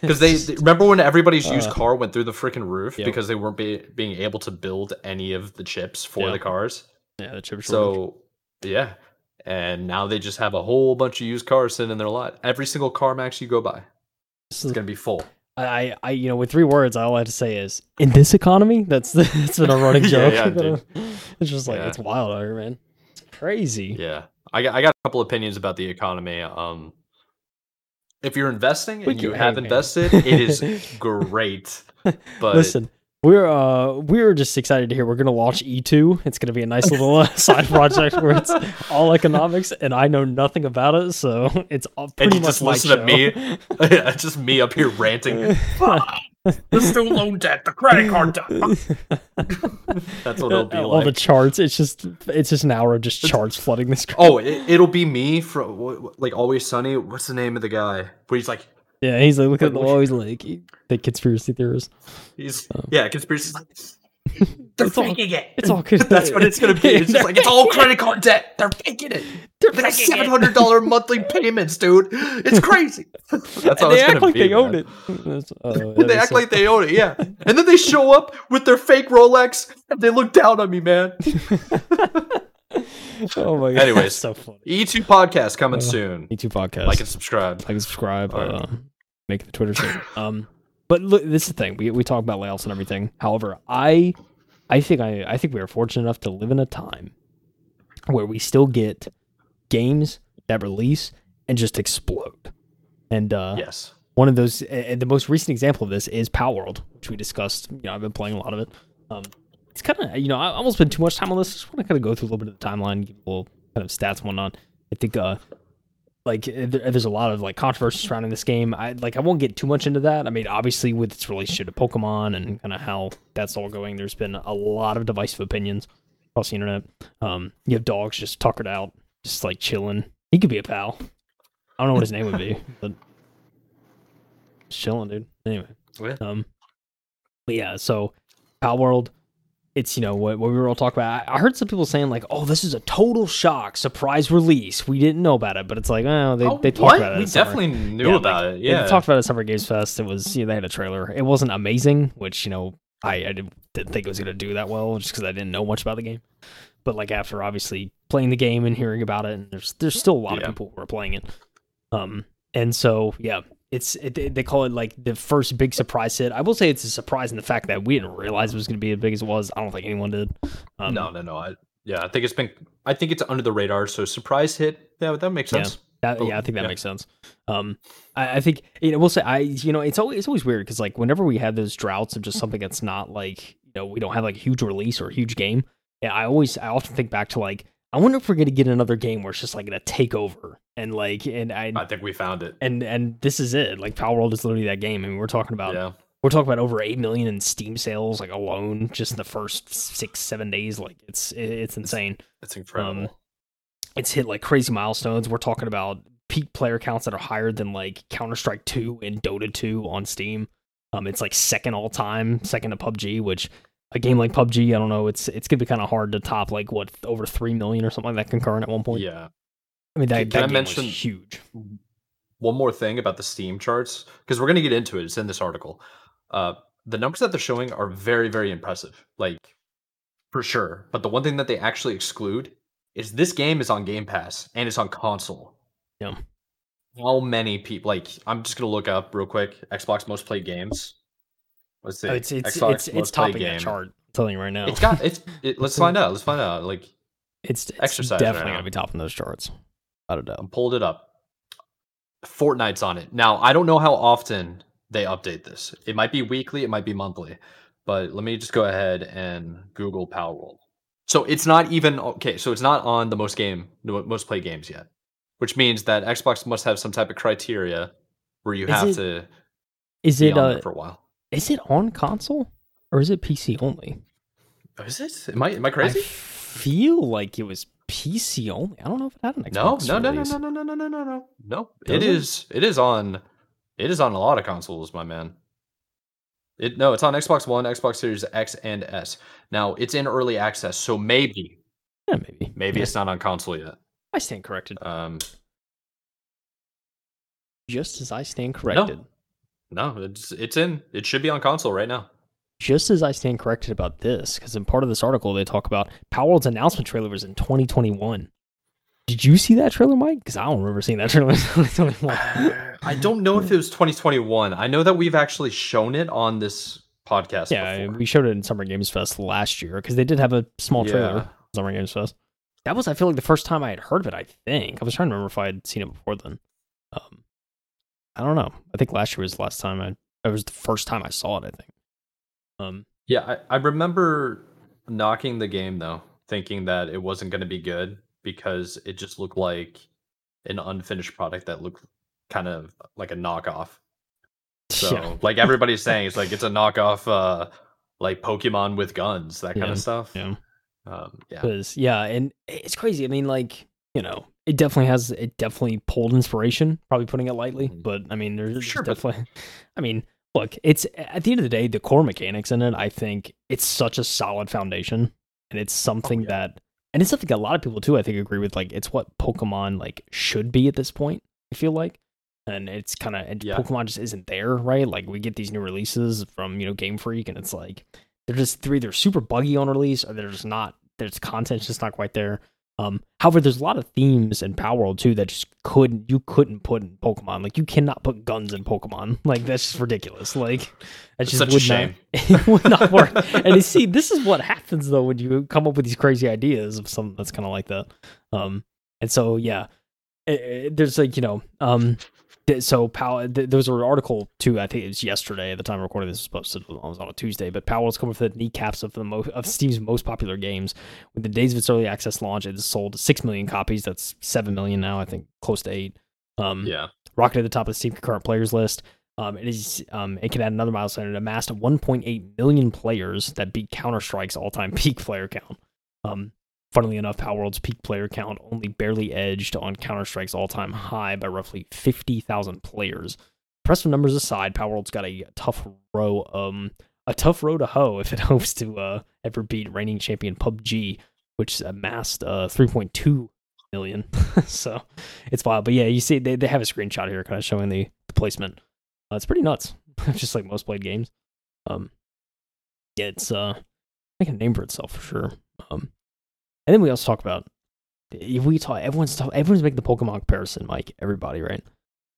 because they, they- *laughs* remember when everybody's used Uh, car went through the freaking roof Yep. because they weren't be, being able to build any of the chips for Yeah. the cars. yeah, the chip shortage. So yeah, and now they just have a whole bunch of used cars sitting in their lot. Every single car max you go by, This it's gonna be full. I, I, you know, with three words, all I have to say is in this economy. That's *laughs* that's been a running *laughs* joke. yeah, dude. it's just like Yeah. it's wild out here, man. It's crazy. Yeah, I got I got a couple opinions about the economy. Um, if you're investing and you *laughs* have invested, it is *laughs* great. *laughs* But Listen, we're uh we're just excited to hear we're gonna launch E2. It's gonna be a nice little uh, side project where it's all economics, and I know nothing about it, so it's all and pretty you much just listen to me, yeah, just me up here ranting. The student loan debt, the credit card debt. *laughs* That's what it'll be all the charts. It's just it's just an hour of just charts flooding the screen. Oh, it, it'll be me from wh- wh- like Always Sunny. What's the name of the guy? Where he's like, Yeah, he's like, look at the which- always like the conspiracy theorists. he's yeah, conspiracy. They're It's all- faking it. It's all good. *laughs* That's what it's gonna be. It's just like it's all *laughs* credit card debt. They're faking it. They're They got faking it. seven hundred dollar monthly payments, dude. It's crazy. *laughs* That's how And it's they act like be, they man. own it. That's- oh, They act so- like they own it, yeah. And then they show up with their fake Rolex and they look down on me, man. oh my god. Anyways. That's so funny. E2 podcast coming Uh, soon. E2 podcast. Like and subscribe. like and subscribe. All right. Uh, make the Twitter stream. um, but look, this is the thing. We we talk about layoffs and everything. However, I I think I I think we are fortunate enough to live in a time where we still get games that release and just explode. And uh, Yes. one of those and the most recent example of this is Palworld, which we discussed. You know, I've been playing a lot of it. Um, it's kind of you know I almost spent too much time on this. I just want to kind of go through a little bit of the timeline, give a little kind of stats and whatnot. I think uh like uh, there's a lot of like controversy surrounding this game. I like I won't get too much into that. I mean, obviously with its relationship to Pokemon and kind of how that's all going, there's been a lot of divisive opinions across the internet. Um, you have dogs just tuckered out, just like chilling. He could be a pal. I don't know what his name would be, *laughs* but chilling, dude. Anyway, Yeah. um, but yeah, so Palworld, it's you know what, what we were all talking about. I, heard some people saying like, "Oh, this is a total shock, surprise release. We didn't know about it." But it's like, oh, they Oh, they talked what? about it. We Summer- definitely knew Yeah, like, about it. yeah, Yeah. they talked about it at Summer Games Fest. It was you know, they had a trailer. It wasn't amazing, which you know I, I didn't, didn't think it was gonna do that well, just because I didn't know much about the game. But like after obviously playing the game and hearing about it, and there's there's still a lot Yeah. of people who are playing it. Um, and so yeah, it's it, they- call it like the first big surprise hit. I will say it's a surprise in the fact that we didn't realize it was going to be as big as it was. I don't think anyone did. Um, no, no, no. I yeah, I think it's been I think it's under the radar, so surprise hit. Yeah, that makes Yeah. sense. That, yeah, I think that yeah. makes sense. Um, I, I think you know we'll say I you know it's always it's always weird because like whenever we have those droughts of just something that's not like you know we don't have like a huge release or a huge game. Yeah, I always I often think back to like I wonder if we're gonna get another game where it's just like gonna take over and like and I I think we found it. and and this is it. Like Palworld is literally that game. I mean, we're talking about Yeah. we're talking about over eight million in Steam sales like alone just in the first six seven days. Like it's it's insane It's incredible. Um, it's hit like crazy milestones. We're talking about peak player counts that are higher than like Counter Strike 2 and Dota 2 on Steam. Um, it's like second all time, second to PUBG, which a game like PUBG, I don't know, it's it's gonna be kind of hard to top like what over three million or something like that concurrent at one point. yeah. I mean that, Can- that can I game mention- was huge. one more thing about the Steam charts because we're going to get into it. It's in this article. Uh, the numbers that they're showing are very, very impressive, like for sure. But the one thing that they actually exclude is this game is on Game Pass and it's on console. Yeah. How many people? Like, I'm just gonna look up real quick. Xbox most played games. Let's see. Oh, it's it's Xbox it's, it's topping game. chart. I'm telling you right now. It's got it's. It, let's find out. Let's find out. Like, it's, it's exercise definitely now. gonna be topping those charts. Without a doubt. I pulled it up. Fortnite's on it. Now, I don't know how often they update this. It might be weekly, it might be monthly. But let me just go ahead and Google Palworld. So it's not even okay, so it's not on the most game the most played games yet. Which means that Xbox must have some type of criteria where you Is have it- to Is it on uh for a while. Is it on console or is it PC only? Is it? Am I am I crazy? I feel like it was PC only. I don't know if it had an Xbox no, no, no, no, no, no, no, no, no, no. No. It it? is it is on it is on a lot of consoles, my man. It no, it's on Xbox One, Xbox Series X and S. Now it's in early access, so maybe Yeah, maybe. maybe Yeah. it's not on console yet. I stand corrected. Um Just as I stand corrected. no, it's it's in. It should be on console right now. Just as I stand corrected about this, because in part of this article they talk about Palworld's announcement trailer was in 2021. Did you see that trailer, Mike? Because I don't remember seeing that *laughs* trailer. in 2021. *sighs* I don't know if it was 2021. I know that we've actually shown it on this podcast. yeah, before. we showed it in Summer Games Fest last year because they did have a small trailer. Yeah. Summer Games Fest. That was, I feel like, the first time I had heard of it. I think I was trying to remember if I had seen it before then. Um, I don't know. I think last year was the last time I. It was the first time I saw it. I think. Um, Yeah, I, I remember knocking the game though, thinking that it wasn't going to be good because it just looked like an unfinished product that looked kind of like a knockoff. *laughs* So, yeah. like everybody's saying, it's like it's a knockoff, uh, like Pokemon with guns, that kind Yeah, of stuff. yeah. Um, yeah. Yeah, and it's crazy. I mean, like you know, it definitely has it definitely pulled inspiration. Probably putting it lightly, Mhm. but I mean, there's Sure, but- definitely. *laughs* I mean, look, it's at the end of the day, the core mechanics in it. I think it's such a solid foundation, and it's something Oh, yeah. that, and it's something a lot of people too. I think agree with. Like, it's what Pokemon like should be at this point. I feel like. And it's kind of and Yeah. Pokemon just isn't there, right? Like we get these new releases from you know Game Freak, and it's like they're just three they're super buggy on release or they're just not there's content's just not quite there um however there's a lot of themes in Palworld too that just couldn't you couldn't put in pokemon. Like you cannot put guns in pokemon. *laughs* Like that's just ridiculous. Like that It's just such a would shame. not *laughs* it would not work. And you see this is what happens though when you come up with these crazy ideas of something that's kind of like that. Um and so yeah it- it- there's like you know um so Palworld, th- there was an article too. I think it was yesterday at the time of recording this was posted. It was on a Tuesday, but Palworld Palworld's coming for the kneecaps of the most of Steam's most popular games. With the days of its early access launch, it has sold six million copies. That's seven million now. I think close to eight. Um, Yeah. rocketed to the top of the Steam concurrent players list. Um, it is um, it can add another milestone. It amassed 1.8 million players that beat Counter Strike's all-time *laughs* peak player count. Um, funnily enough, Palworld's peak player count only barely edged on Counter Strike's all-time high by roughly 50,000 players. Impressive numbers aside, Palworld's got a tough row um a tough row to hoe if it *laughs* hopes to uh, ever beat reigning champion PUBG, which amassed uh 3.2 million. *laughs* so it's wild. But yeah, you see they, they have a screenshot here kind of showing the, the placement. Uh, it's pretty nuts. *laughs* Just like most played games. Um yeah, it's uh making a name for itself for sure. Um and then we also talk about if we talk everyone's talk, everyone's making the Pokemon comparison, Mike, everybody, right?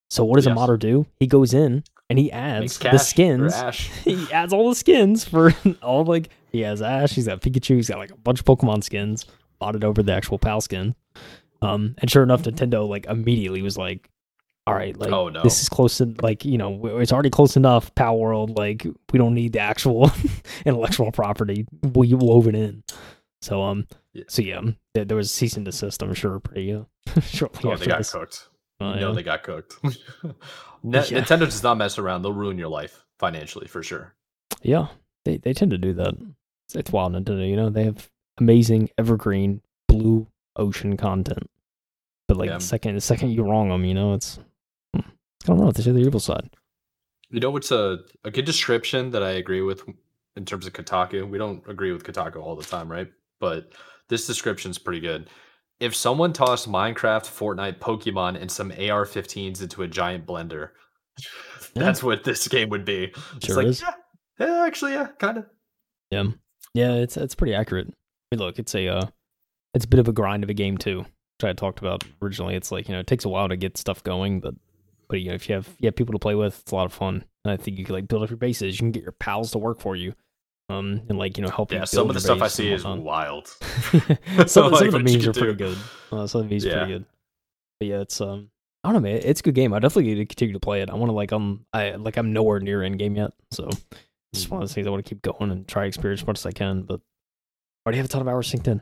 So what does a Yes. modder do? He goes in and he adds the skins *laughs* he adds all the skins for *laughs* all like he has Ash, he's got Pikachu, he's got like a bunch of Pokemon skins, bought it over the actual PAL skin. Um, and sure enough, Nintendo like immediately was like, "All right, like Oh, no. this is close to like you know it's already close enough, Palworld. Like we don't need the actual *laughs* intellectual property. We woven in." So um, Yeah. so yeah, um, there, there was cease and desist. I'm sure pretty uh, *laughs* shortly Oh, after they got this. cooked. Oh, no, yeah. they got cooked. *laughs* Ne- Yeah. Nintendo does not mess around. They'll ruin your life financially for sure. Yeah, they they tend to do that. It's, it's wild Nintendo. You know, they have amazing evergreen blue ocean content, but like the second the second you wrong them, you know, it's hmm, it's kind of wrong. They say the evil side. You know what's a, a good description that I agree with in terms of Kotaku? We don't agree with Kotaku all the time, right? But this description's pretty good. If someone tossed Minecraft, Fortnite, Pokemon, and some AR 15s into a giant blender, Yeah. that's what this game would be. it's like, is. yeah, yeah, actually, yeah, kind of. Yeah, yeah, it's it's pretty accurate. I mean, look, it's a uh, it's a bit of a grind of a game too, which I talked about originally. It's like you know, it takes a while to get stuff going, but but you know, if you have you have people to play with, it's a lot of fun. And I think you can like build up your bases. You can get your pals to work for you, um, and like you know, help you. Yeah, *laughs* *laughs* some of the stuff I see is wild. some, some Like, of the memes are pretty good. Uh, some of these are Yeah. pretty good. But yeah, it's um, I don't know, man. It's a good game. I definitely need to continue to play it. I want to like um, I like I'm nowhere near end game yet, so it's just one of those things I want to keep going and try experience as much as I can. But I already have a ton of hours synced in.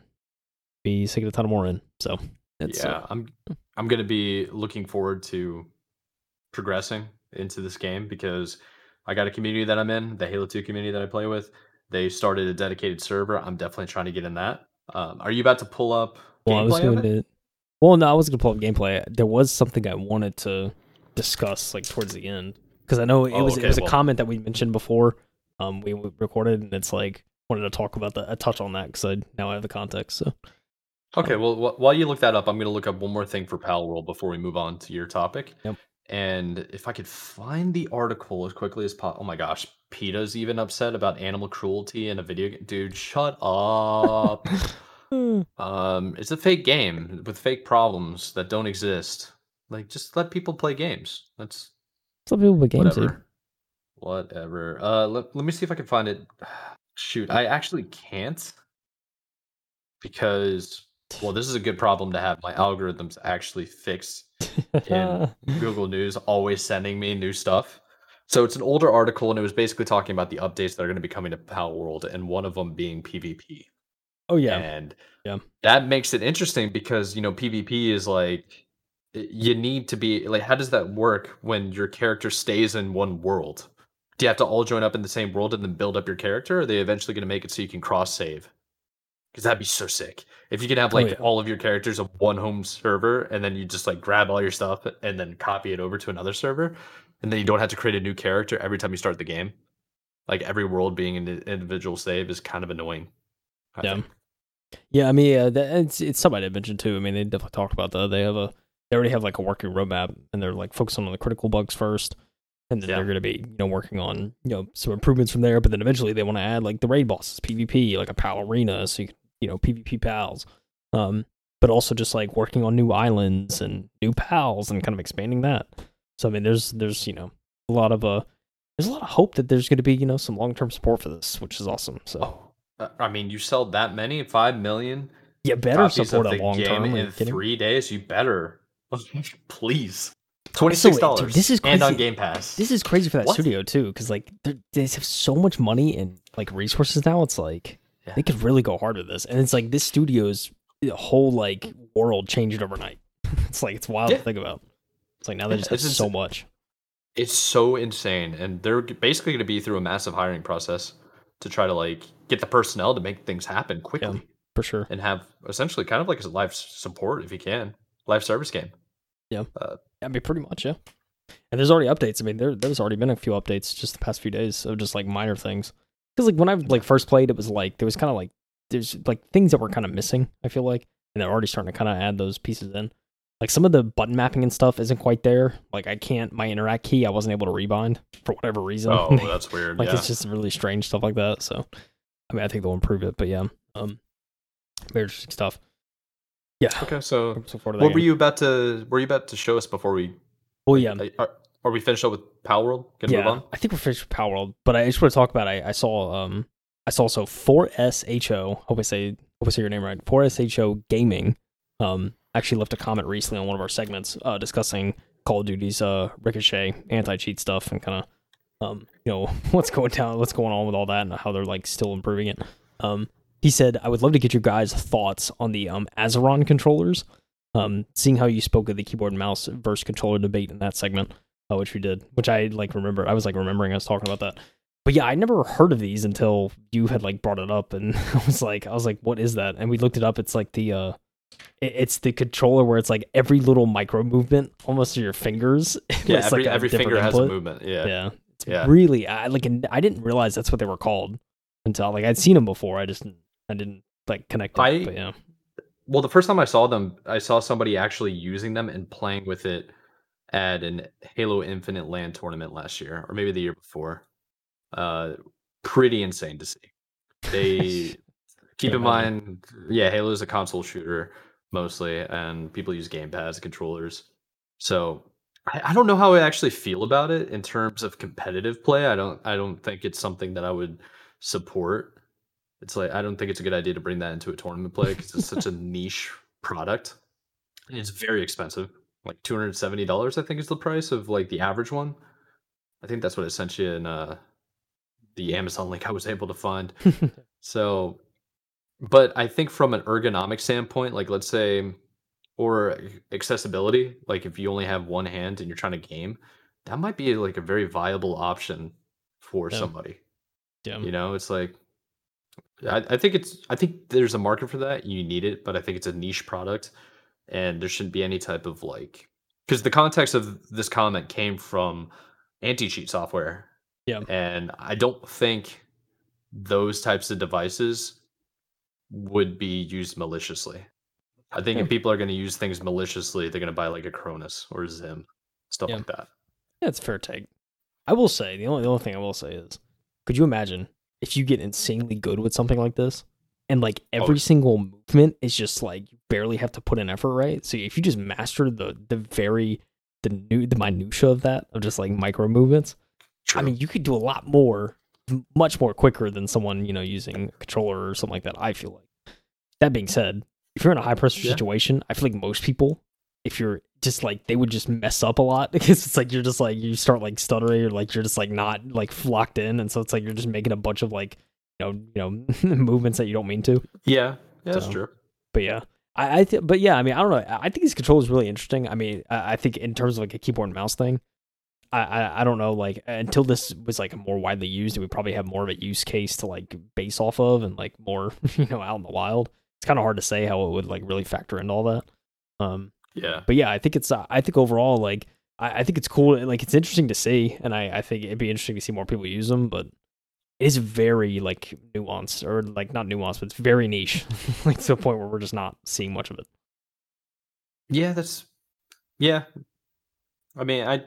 Be sinking a ton more in. So it's yeah, uh, I'm I'm gonna be looking forward to progressing into this game because I got a community that I'm in, the Halo 2 community that I play with. They started a dedicated server. I'm definitely trying to get in that. Um, are you about to pull up well, I was going it? to. Well, no, I was going to pull up gameplay. There was something I wanted to discuss like towards the end because I know it Oh, was it okay, was a well- comment that we mentioned before. Um, we recorded and it's like wanted to talk about that, a touch on that because I now I have the context. So Okay, well, wh- while you look that up, I'm going to look up one more thing for Palworld before we move on to your topic. Yep. And if I could find the article as quickly as possible. Oh my gosh, PETA's even upset about animal cruelty in a video game. Dude, shut up. *laughs* Um, it's a fake game with fake problems that don't exist. Like, just let people play games. That's Some people with games, dude. whatever. Whatever. Uh, let, let me see if I can find it. *sighs* Shoot, I actually can't because well, this is a good problem to have. My algorithms actually fixed in *laughs* Google News, always sending me new stuff. So it's an older article, and it was basically talking about the updates that are going to be coming to Palworld, and one of them being PvP. oh yeah, And Yeah. that makes it interesting because you know PvP is like you need to be like how does that work when your character stays in one world? Do you have to all join up in the same world and then build up your character? Or are they eventually going to make it so you can cross save? Because that'd be so sick. If you could have Oh, like yeah. all of your characters on one home server and then you just like grab all your stuff and then copy it over to another server, and then you don't have to create a new character every time you start the game. Like every world being an individual save is kind of annoying. I Yeah. think. yeah. I mean, uh, that, it's it's something I mentioned too. I mean, they definitely talked about that. They have a they already have like a working roadmap, and they're like focusing on the critical bugs first, and then Yeah. they're going to be you know working on you know some improvements from there. But then eventually they want to add like the raid bosses, PvP, like a pal arena, so you can you know PvP pals. Um, but also just like working on new islands and new pals and kind of expanding that. So I mean, there's there's you know a lot of uh there's a lot of hope that there's going to be you know some long term support for this, which is awesome. So Oh, uh, I mean, you sell that many, five million You better support a long term. in three days. You better, *laughs* please. Twenty six dollars. this is crazy. and on. Game Pass. This is crazy for that What? studio too, because like they have so much money and like resources now. It's like Yeah. they could really go hard with this, and it's like this studio's whole like world changed overnight. *laughs* it's like it's wild Yeah. to think about. It's like now they Yeah, just have so much. it's so insane, and they're basically going to be through a massive hiring process to try to like get the personnel to make things happen quickly for sure. and have essentially kind of like a live s- support if you can, live service game. Yeah, uh, I mean, pretty much, yeah. And there's already updates. I mean, there there's already been a few updates just the past few days of just like minor things. Because like when I like first played, it was like there was kind of like there's like things that were kind of missing. I feel like, and they're already starting to kind of add those pieces in. Like some of the button mapping and stuff isn't quite there. Like I can't my interact key I wasn't able to rebind for whatever reason. Oh, that's *laughs* weird. like yeah. it's just really strange stuff like that. So, I mean, I think they'll improve it. But yeah, um, very interesting stuff. Yeah. okay, so Looking forward to what were you about to? Were you about to show us before we? Well, yeah. Are, are we finished up with Palworld? Gonna yeah, move on. I think we're finished with Palworld, but I just want to talk about. I, I saw um I saw so 4SHO. Hope I say hope I say your name right. 4SHO Gaming um actually left a comment recently on one of our segments uh discussing Call of Duty's uh Ricochet anti cheat stuff and kind of um you know *laughs* what's going down what's going on with all that and how they're like still improving it. Um he said I would love to get your guys' thoughts on the um Azeron controllers. Um seeing how you spoke of the keyboard and mouse versus controller debate in that segment uh, which we did, which I like remember. I was like remembering us talking about that. But yeah, I never heard of these until you had like brought it up, and *laughs* I was like, I was like, what is that? And we looked it up. It's like the uh, it- it's the controller where it's like every little micro movement, almost of your fingers. *laughs* Yeah, it's every like every finger has a movement. Yeah. Yeah, it's Yeah. really I like I didn't realize that's what they were called until like I'd seen them before. I just I didn't like connect it. I- but yeah, Well, the first time I saw them, I saw somebody actually using them and playing with it at an Halo Infinite LAN tournament last year, or maybe the year before. Uh, pretty insane to see. They *laughs* keep in mind, yeah, Halo is a console shooter mostly, and people use gamepads and controllers. So I, I don't know how I actually feel about it in terms of competitive play. I don't, I don't think it's something that I would support. It's like I don't think it's a good idea to bring that into a tournament play because it's such a *laughs* niche product. And it's very expensive, like two hundred seventy dollars. I think is the price of like the average one. I think that's what it sent you in uh, the Amazon link I was able to find. *laughs* So, but I think from an ergonomic standpoint, like let's say, or accessibility, like if you only have one hand and you're trying to game, that might be like a very viable option for Yeah. somebody. yeah, You know, it's like I, I think it's I think there's a market for that. You need it, but I think it's a niche product, and there shouldn't be any type of like because the context of this comment came from anti-cheat software. Yeah. and I don't think those types of devices would be used maliciously. I think if Hmm. people are going to use things maliciously, they're going to buy like a Cronus or a XIM, stuff Yeah. like that. Yeah, it's fair take. I will say the only the only thing I will say is, could you imagine if you get insanely good with something like this, and like every oh. single movement is just like barely have to put in effort, right? So if you just master the the very the new the minutia of that of just like micro movements, True. I mean, you could do a lot more, much more quicker than someone you know using a controller or something like that. I feel like. That being said, if you're in a high pressure yeah. situation, I feel like most people, if you're just like they would just mess up a lot *laughs* because it's like you're just like you start like stuttering or like you're just like not like locked in, and so it's like you're just making a bunch of like you know you know *laughs* movements that you don't mean to. Yeah, yeah, so, that's true. But yeah, I, I th- but yeah, I mean, I don't know. I think these controls really interesting. I mean, I, I think in terms of like a keyboard and mouse thing, I, I, I don't know. Like until this was like more widely used, we probably have more of a use case to like base off of and like more *laughs* you know out in the wild. It's kind of hard to say how it would like really factor into all that. Um, yeah. But yeah, I think it's. Uh, I think overall, like, I, I think it's cool. Like, it's interesting to see, and I, I think it'd be interesting to see more people use them. But it is very like nuanced, or like not nuanced, but it's very niche, *laughs* *laughs* like to the point where we're just not seeing much of it. Yeah, that's. Yeah. I mean, I,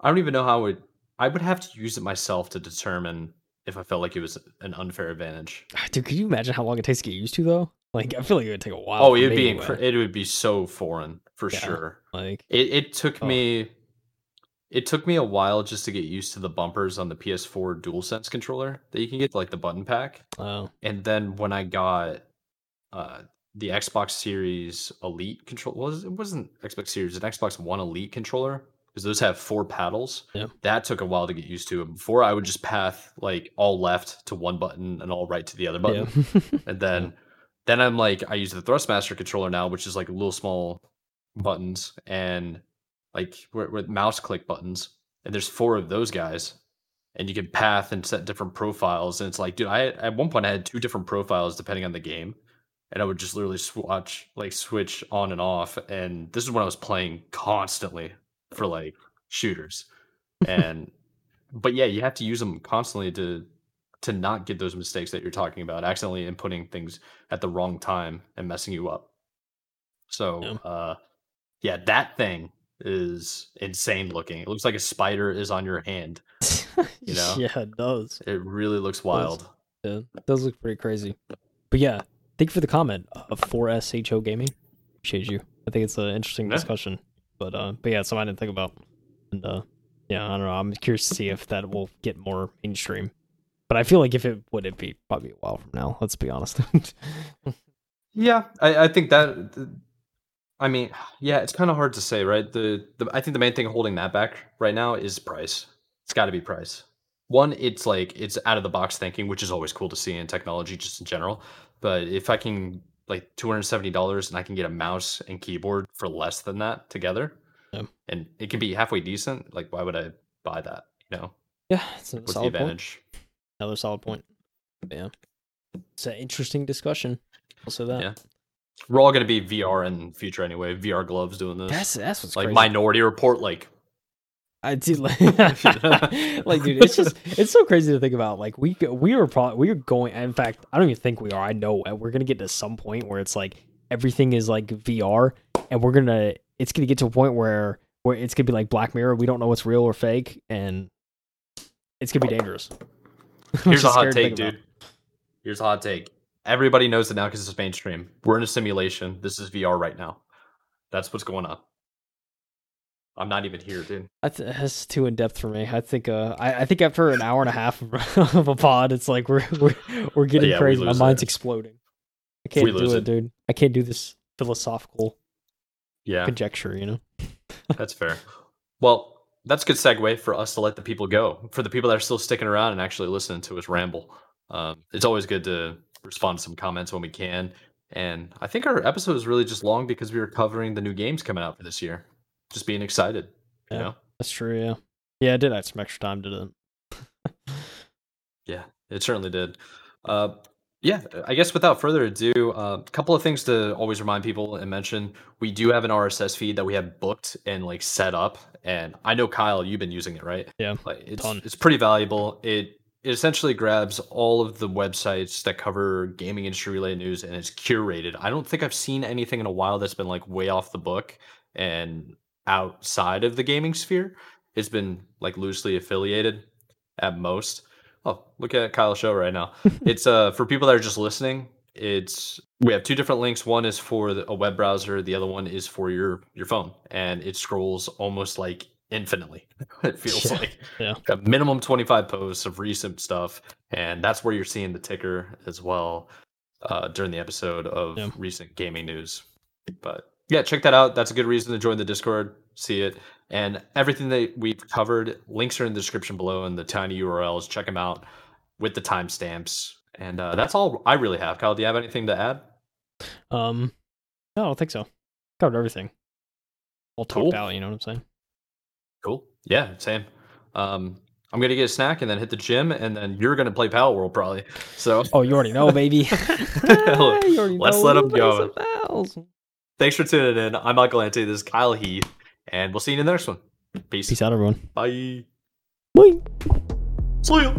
I don't even know how I would. I would have to use it myself to determine if I felt like it was an unfair advantage. *sighs* Dude, could you imagine how long it takes to get used to though? Like I feel like it would take a while. Oh, it'd be anyway. it would be so foreign for yeah, sure. Like it, it took oh. me it took me a while just to get used to the bumpers on the PS4 DualSense controller that you can get like the button pack. Oh. And then when I got uh the Xbox Series Elite control was it wasn't Xbox Series, an Xbox One Elite controller because those have four paddles. Yeah. That took a while to get used to. And Before I would just path like all left to one button and all right to the other button. Yeah. *laughs* and then then I'm like, I use the Thrustmaster controller now, which is like little small buttons and like with mouse click buttons. And there's four of those guys, and you can path and set different profiles. And it's like, dude, I at one point I had two different profiles depending on the game, and I would just literally swatch like switch on and off. And this is when I was playing constantly for like shooters, and but yeah, you have to use them constantly to to not get those mistakes that you're talking about, accidentally inputting things at the wrong time and messing you up. So, yeah. uh, yeah, that thing is insane looking. It looks like a spider is on your hand. *laughs* You know? yeah, it does. It really looks wild. Yeah, it does look pretty crazy. But yeah, thank you for the comment of 4SHO Gaming. Appreciate you. I think it's an interesting yeah. discussion. But uh, but yeah, something I didn't think about. And uh, yeah, I don't know. I'm curious to see if that will get more mainstream. But I feel like if it would, it be probably a while from now. Let's be honest. *laughs* yeah, I, I think that. I mean, yeah, it's kind of hard to say, right? The, the I think the main thing holding that back right now is price. It's got to be price. One, it's like it's out of the box thinking, which is always cool to see in technology, just in general. But if I can like two hundred seventy dollars and I can get a mouse and keyboard for less than that together, yeah. and it can be halfway decent, like why would I buy that? You know? Yeah, it's what's the advantage? Point. Another solid point. Yeah. It's an interesting discussion. Also that. Yeah. We're all gonna be VR in future anyway. VR gloves doing this. That's that's what's like crazy. Minority Report. Like, I do like, *laughs* *laughs* like, dude. It's just it's so crazy to think about. Like, we we are probably we are going. In fact, I don't even think we are. I know we're gonna get to some point where it's like everything is like VR, and we're gonna it's gonna get to a point where where it's gonna be like Black Mirror. We don't know what's real or fake, and it's gonna be dangerous. *laughs* Here's a hot take, dude. Here's a hot take. Everybody knows it now because it's mainstream. We're in a simulation. This is VR right now. That's what's going on. I'm not even here, dude. That's, that's too in depth for me. I think. Uh, I, I think after an hour and a half of *laughs* a pod, it's like we're we're we're getting yeah, crazy. My mind's it. exploding. I can't we do it, it, dude. I can't do this philosophical. Yeah. Conjecture, you know. that's fair. Well, that's a good segue for us to let the people go. For the people that are still sticking around and actually listening to us ramble, um, it's always good to respond to some comments when we can. And I think our episode is really just long because we were covering the new games coming out for this year. Just being excited, you yeah, know. That's true. Yeah, yeah. I did add some extra time, didn't *laughs* yeah, it certainly did. Uh, yeah, I guess without further ado, a uh, couple of things to always remind people and mention. We do have an RSS feed that we have booked and like set up, and I know Kyle, you've been using it, right? Yeah, like it's ton. it's pretty valuable. It it essentially grabs all of the websites that cover gaming industry related news and it's curated. I don't think I've seen anything in a while that's been like way off the book and outside of the gaming sphere. It's been like loosely affiliated at most. Oh, look at Kyle's show right now. *laughs* it's uh for people that are just listening. it's we have two different links. One is for a web browser. The other one is for your your phone, and it scrolls almost like infinitely. *laughs* it feels Yeah, like *laughs* yeah. a minimum 25 posts of recent stuff, and that's where you're seeing the ticker as well uh, during the episode of Yeah. recent gaming news. But yeah, check that out. That's a good reason to join the Discord, see it, and everything that we've covered. Links are in the description below and the tiny URLs. Check them out with the timestamps. And uh, that's all I really have. Kyle, do you have anything to add? Um, no, I don't think so. Covered everything. All talked Cool. out. You know what I'm saying? Cool. Yeah, same. Um, I'm gonna get a snack and then hit the gym, and then you're gonna play Palworld probably. So *laughs* Oh, you already know, baby. *laughs* *laughs* Already Let's know let 'em we'll go. thanks for tuning in. I'm Michael Ante. This is Kyle Heath, and we'll see you in the next one. Peace. Peace out, everyone. Bye. Bye. See ya.